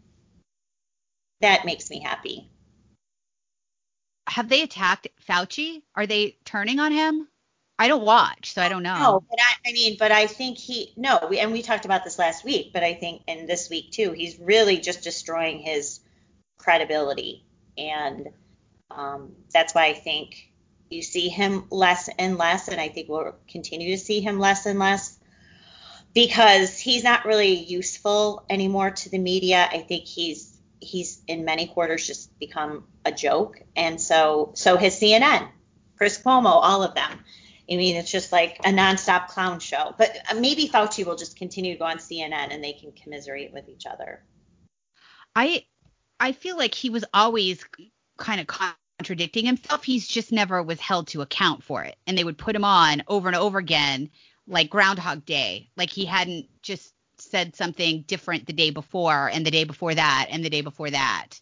that makes me happy. Have they attacked Fauci? Are they turning on him? I don't watch, so I don't know. No, but I, I mean, but I think he no, we, and we talked about this last week, but I think and this week too, he's really just destroying his credibility, and um, that's why I think you see him less and less, and I think we'll continue to see him less and less because he's not really useful anymore to the media. I think he's he's in many quarters just become a joke, and so so has CNN, Chris Cuomo, all of them. I mean, it's just like a nonstop clown show. But uh, maybe Fauci will just continue to go on CNN and they can commiserate with each other. I I feel like he was always kind of contradicting himself. He's just never was held to account for it. And they would put him on over and over again like Groundhog Day. Like he hadn't just said something different the day before and the day before that and the day before that.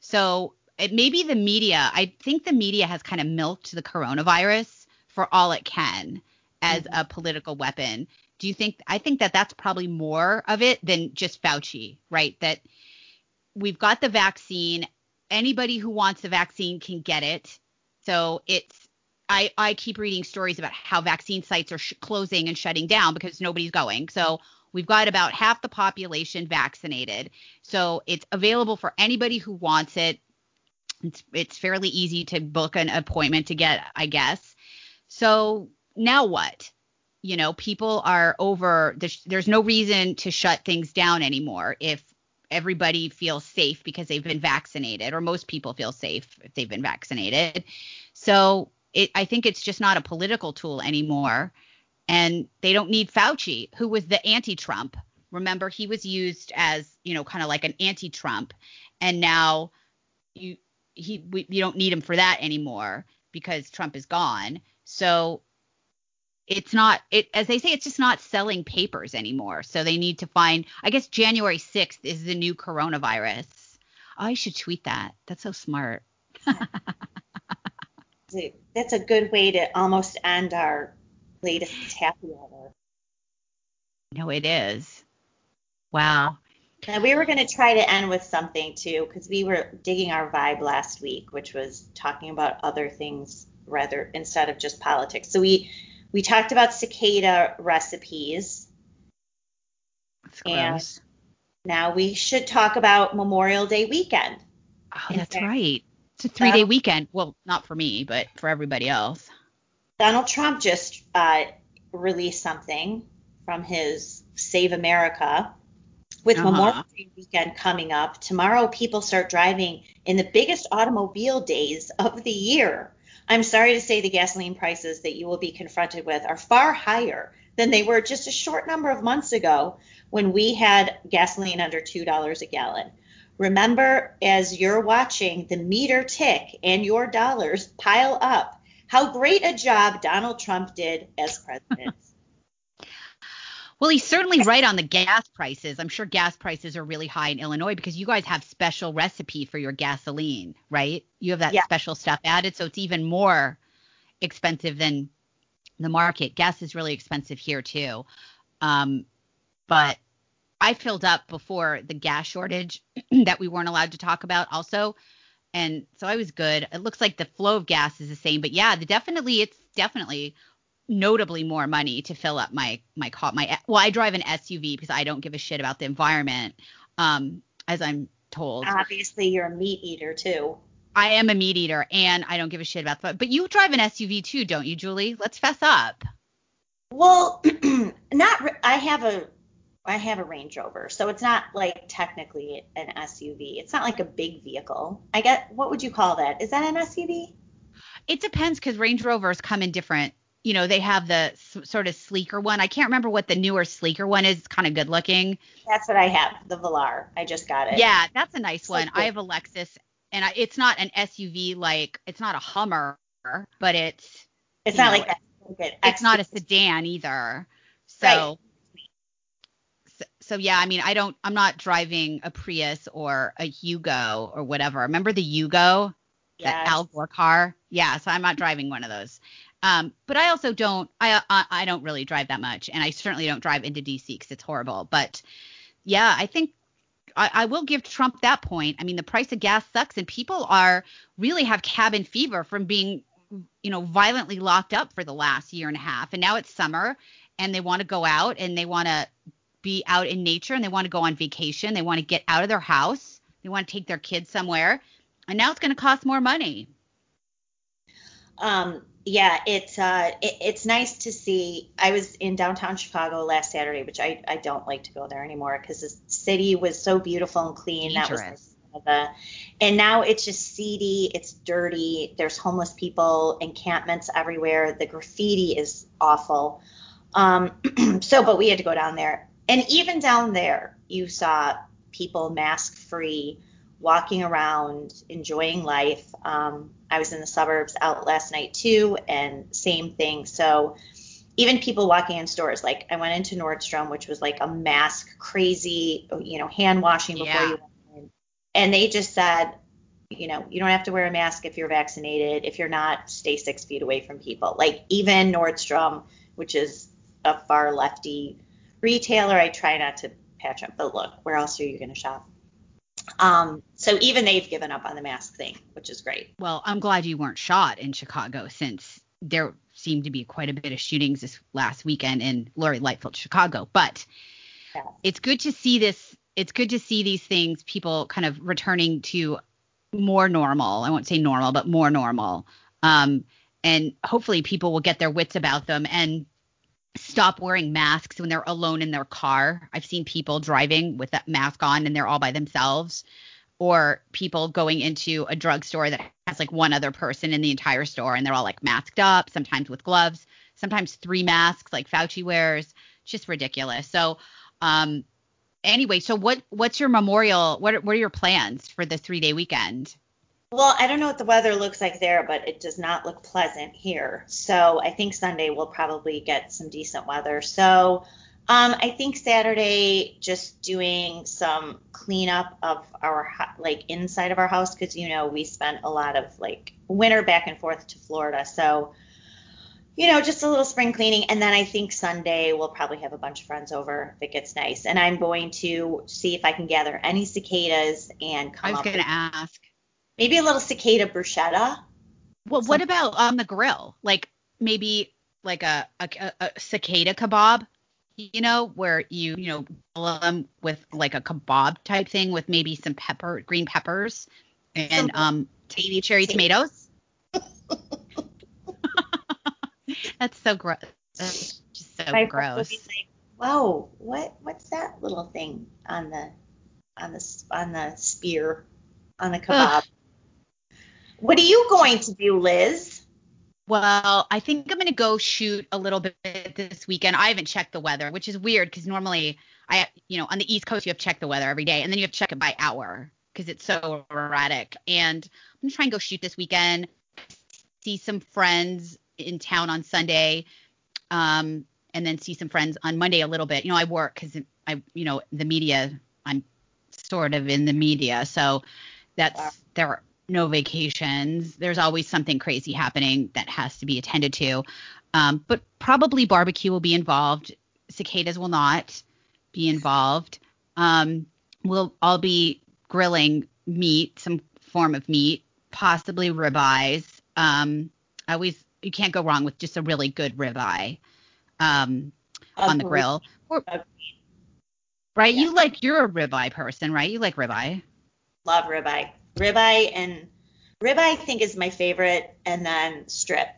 So it maybe the media, I think the media has kind of milked the coronavirus for all it can as mm-hmm. a political weapon. Do you think? I think that that's probably more of it than just Fauci, right? That we've got the vaccine. Anybody who wants the vaccine can get it. So it's I, I keep reading stories about how vaccine sites are sh- closing and shutting down because nobody's going. So we've got about half the population vaccinated. So it's available for anybody who wants it. It's, it's fairly easy to book an appointment to get, I guess. So now what? You know, people are over, there's, there's no reason to shut things down anymore if everybody feels safe because they've been vaccinated, or most people feel safe if they've been vaccinated. So it, I think it's just not a political tool anymore. And they don't need Fauci, who was the anti Trump. Remember, he was used as, you know, kind of like an anti Trump. And now you, he, we, you don't need him for that anymore because Trump is gone. So it's not it as they say it's just not selling papers anymore. So they need to find I guess January 6th is the new coronavirus. Oh, I should tweet that. That's so smart. That's a good way to almost end our latest happy hour. No, it is. Wow. Now we were going to try to end with something too, because we were digging our vibe last week, which was talking about other things rather instead of just politics. So we we talked about cicada recipes. That's gross. And now we should talk about Memorial Day weekend. Oh, that's fact, right. It's a three day um, weekend. Well, not for me, but for everybody else. Donald Trump just uh, released something from his Save America with uh-huh. Memorial Day weekend coming up. Tomorrow, people start driving in the biggest automobile days of the year. I'm sorry to say the gasoline prices that you will be confronted with are far higher than they were just a short number of months ago when we had gasoline under $2 a gallon. Remember, as you're watching the meter tick and your dollars pile up, how great a job Donald Trump did as president. (laughs) Well, he's certainly right on the gas prices. I'm sure gas prices are really high in Illinois because you guys have special recipe for your gasoline, right? You have that yeah. special stuff added, so it's even more expensive than the market. Gas is really expensive here too. Um, but I filled up before the gas shortage (clears throat) that we weren't allowed to talk about also. And so I was good. It looks like the flow of gas is the same, but yeah, the definitely it's definitely notably more money to fill up my my car my well I drive an SUV because I don't give a shit about the environment um as I'm told. Obviously you're a meat eater too. I am a meat eater and I don't give a shit about the but you drive an SUV too, don't you, Julie? Let's fess up. Well, (clears throat) not I have a I have a Range Rover, so it's not like technically an SUV. It's not like a big vehicle. I get what would you call that? Is that an SUV? It depends because Range Rovers come in different you know, they have the s- sort of sleeker one. I can't remember what the newer sleeker one is. It's kind of good looking. That's what I have, the Velar. I just got it. Yeah, that's a nice one. I have a Lexus, and I, it's not an SUV like it's not a Hummer, but it's it's not know, like that. It's not a sedan either. So, right. so, so yeah, I mean, I don't, I'm not driving a Prius or a Hugo or whatever. Remember the Hugo, Yes. That Al Gore car? Yeah, so I'm not driving one of those. Um, but I also don't I, I I don't really drive that much, and I certainly don't drive into DC because it's horrible. But yeah, I think I, I will give Trump that point. I mean, the price of gas sucks, and people are really have cabin fever from being you know violently locked up for the last year and a half, and now it's summer, and they want to go out and they want to be out in nature and they want to go on vacation. They want to get out of their house. They want to take their kids somewhere. And now it's going to cost more money. Um, yeah, it's uh, it, it's nice to see. I was in downtown Chicago last Saturday, which I, I don't like to go there anymore because the city was so beautiful and clean. Dangerous. That was the, and now it's just seedy. It's dirty. There's homeless people, encampments everywhere. The graffiti is awful. Um, (clears throat) so, but we had to go down there, and even down there, you saw people mask free walking around, enjoying life. Um, I was in the suburbs out last night too, and same thing. So even people walking in stores, like I went into Nordstrom, which was like a mask crazy, you know, hand washing before Yeah. you went in. And they just said, you know, you don't have to wear a mask if you're vaccinated. If you're not, stay six feet away from people. Like even Nordstrom, which is a far lefty retailer, I try not to patch up, but look, where else are you going to shop? Um, so even they've given up on the mask thing, which is great. Well, I'm glad you weren't shot in Chicago since there seemed to be quite a bit of shootings this last weekend in Lori Lightfoot, Chicago. But it's good to see this. It's good to see these things, people kind of returning to more normal. I won't say normal, but more normal. Um, and hopefully people will get their wits about them and stop wearing masks when they're alone in their car. I've seen people driving with that mask on and they're all by themselves, or people going into a drugstore that has like one other person in the entire store and they're all like masked up, sometimes with gloves, sometimes three masks like Fauci wears. It's just ridiculous. So, um, anyway, so what what's your memorial? What what are your plans for the three day weekend? Well, I don't know what the weather looks like there, but it does not look pleasant here. So I think Sunday we'll probably get some decent weather. So um, I think Saturday just doing some cleanup of our like inside of our house because you know we spent a lot of like winter back and forth to Florida. So you know just a little spring cleaning, and then I think Sunday we'll probably have a bunch of friends over if it gets nice. And I'm going to see if I can gather any cicadas and come I was going to ask. Maybe a little cicada bruschetta. Well, what about on the grill? Like maybe like a, a, a cicada kebab, you know, where you you know grill them with like a kebab type thing with maybe some pepper, green peppers, and um baby cherry tomatoes. (laughs) (laughs) That's so gross. That's just so My gross. like, "Whoa, what what's that little thing on the on the on the spear on the kebab?" What are you going to do, Liz? Well, I think I'm going to go shoot a little bit this weekend. I haven't checked the weather, which is weird because normally I, you know, on the East Coast you have to check the weather every day, and then you have to check it by hour because it's so erratic. And I'm gonna try and go shoot this weekend, see some friends in town on Sunday, um, and then see some friends on Monday a little bit. You know, I work because I, you know, the media. I'm sort of in the media, so that's there are no vacations. There's always something crazy happening that has to be attended to. Um, but probably barbecue will be involved. Cicadas will not be involved. Um, we'll all be grilling meat, some form of meat, possibly ribeyes. Um, I always you can't go wrong with just a really good ribeye um, on the grill. Or- right? Yeah. You like you're a ribeye person, right? You like ribeye. Love ribeye. Ribeye and ribeye I think is my favorite, and then strip.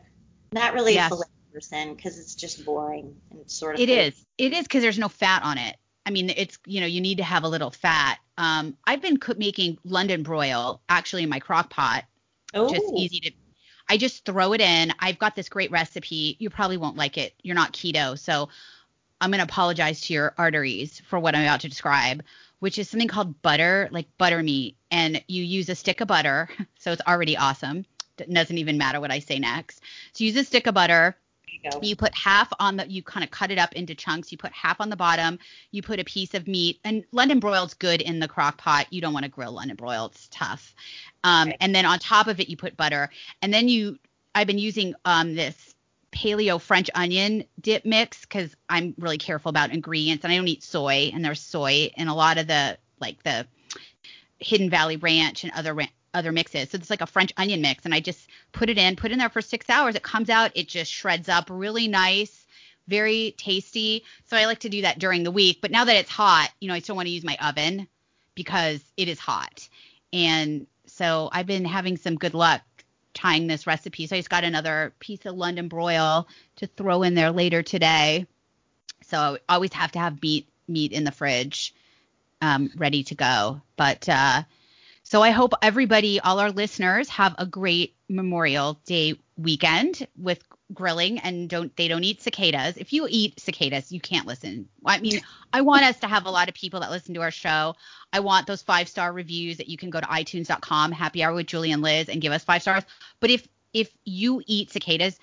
Not really Yes. a filet person because it's just boring and sort of. It fake. is. It is because there's no fat on it. I mean, it's you know you need to have a little fat. Um, I've been cook- making London broil actually in my crock pot, just easy to. I just throw it in. I've got this great recipe. You probably won't like it. You're not keto, so I'm gonna apologize to your arteries for what I'm about to describe, which is something called butter, like butter meat, and you use a stick of butter, (laughs) so it's already awesome. It doesn't even matter what I say next. So use a stick of butter. You. You put half on the, you kind of cut it up into chunks. You put half on the bottom. You put a piece of meat, and London broiled's good in the crock pot. You don't want to grill London broil; it's tough. Um, Okay. And then on top of it, you put butter, and then you. I've been using um this paleo French onion dip mix because I'm really careful about ingredients and I don't eat soy and there's soy in a lot of the like the Hidden Valley Ranch and other other mixes. So it's like a French onion mix and I just put it in, put it in there for six hours. It comes out, it just shreds up really nice, very tasty. So I like to do that during the week. But now that it's hot, you know, I still want to use my oven because it is hot. And so I've been having some good luck trying this recipe. So I just got another piece of London broil to throw in there later today. So I always have to have meat meat in the fridge, um, ready to go. But uh, so I hope everybody, all our listeners, have a great Memorial Day weekend with grilling and don't they don't eat cicadas. If you eat cicadas, you can't listen. I mean, I want us to have a lot of people that listen to our show. I want those five star reviews that you can go to itunes.com, happy hour with Julie and Liz, and give us five stars. But if if you eat cicadas,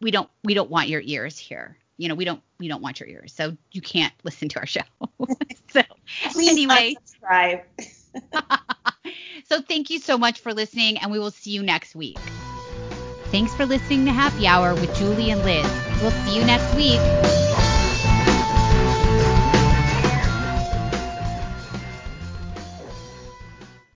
we don't we don't want your ears here. You know, we don't we don't want your ears. So you can't listen to our show. (laughs) (laughs) so Please anyway, subscribe. (laughs) so thank you so much for listening, and we will see you next week. Thanks for listening to Happy Hour with Julie and Liz. We'll see you next week.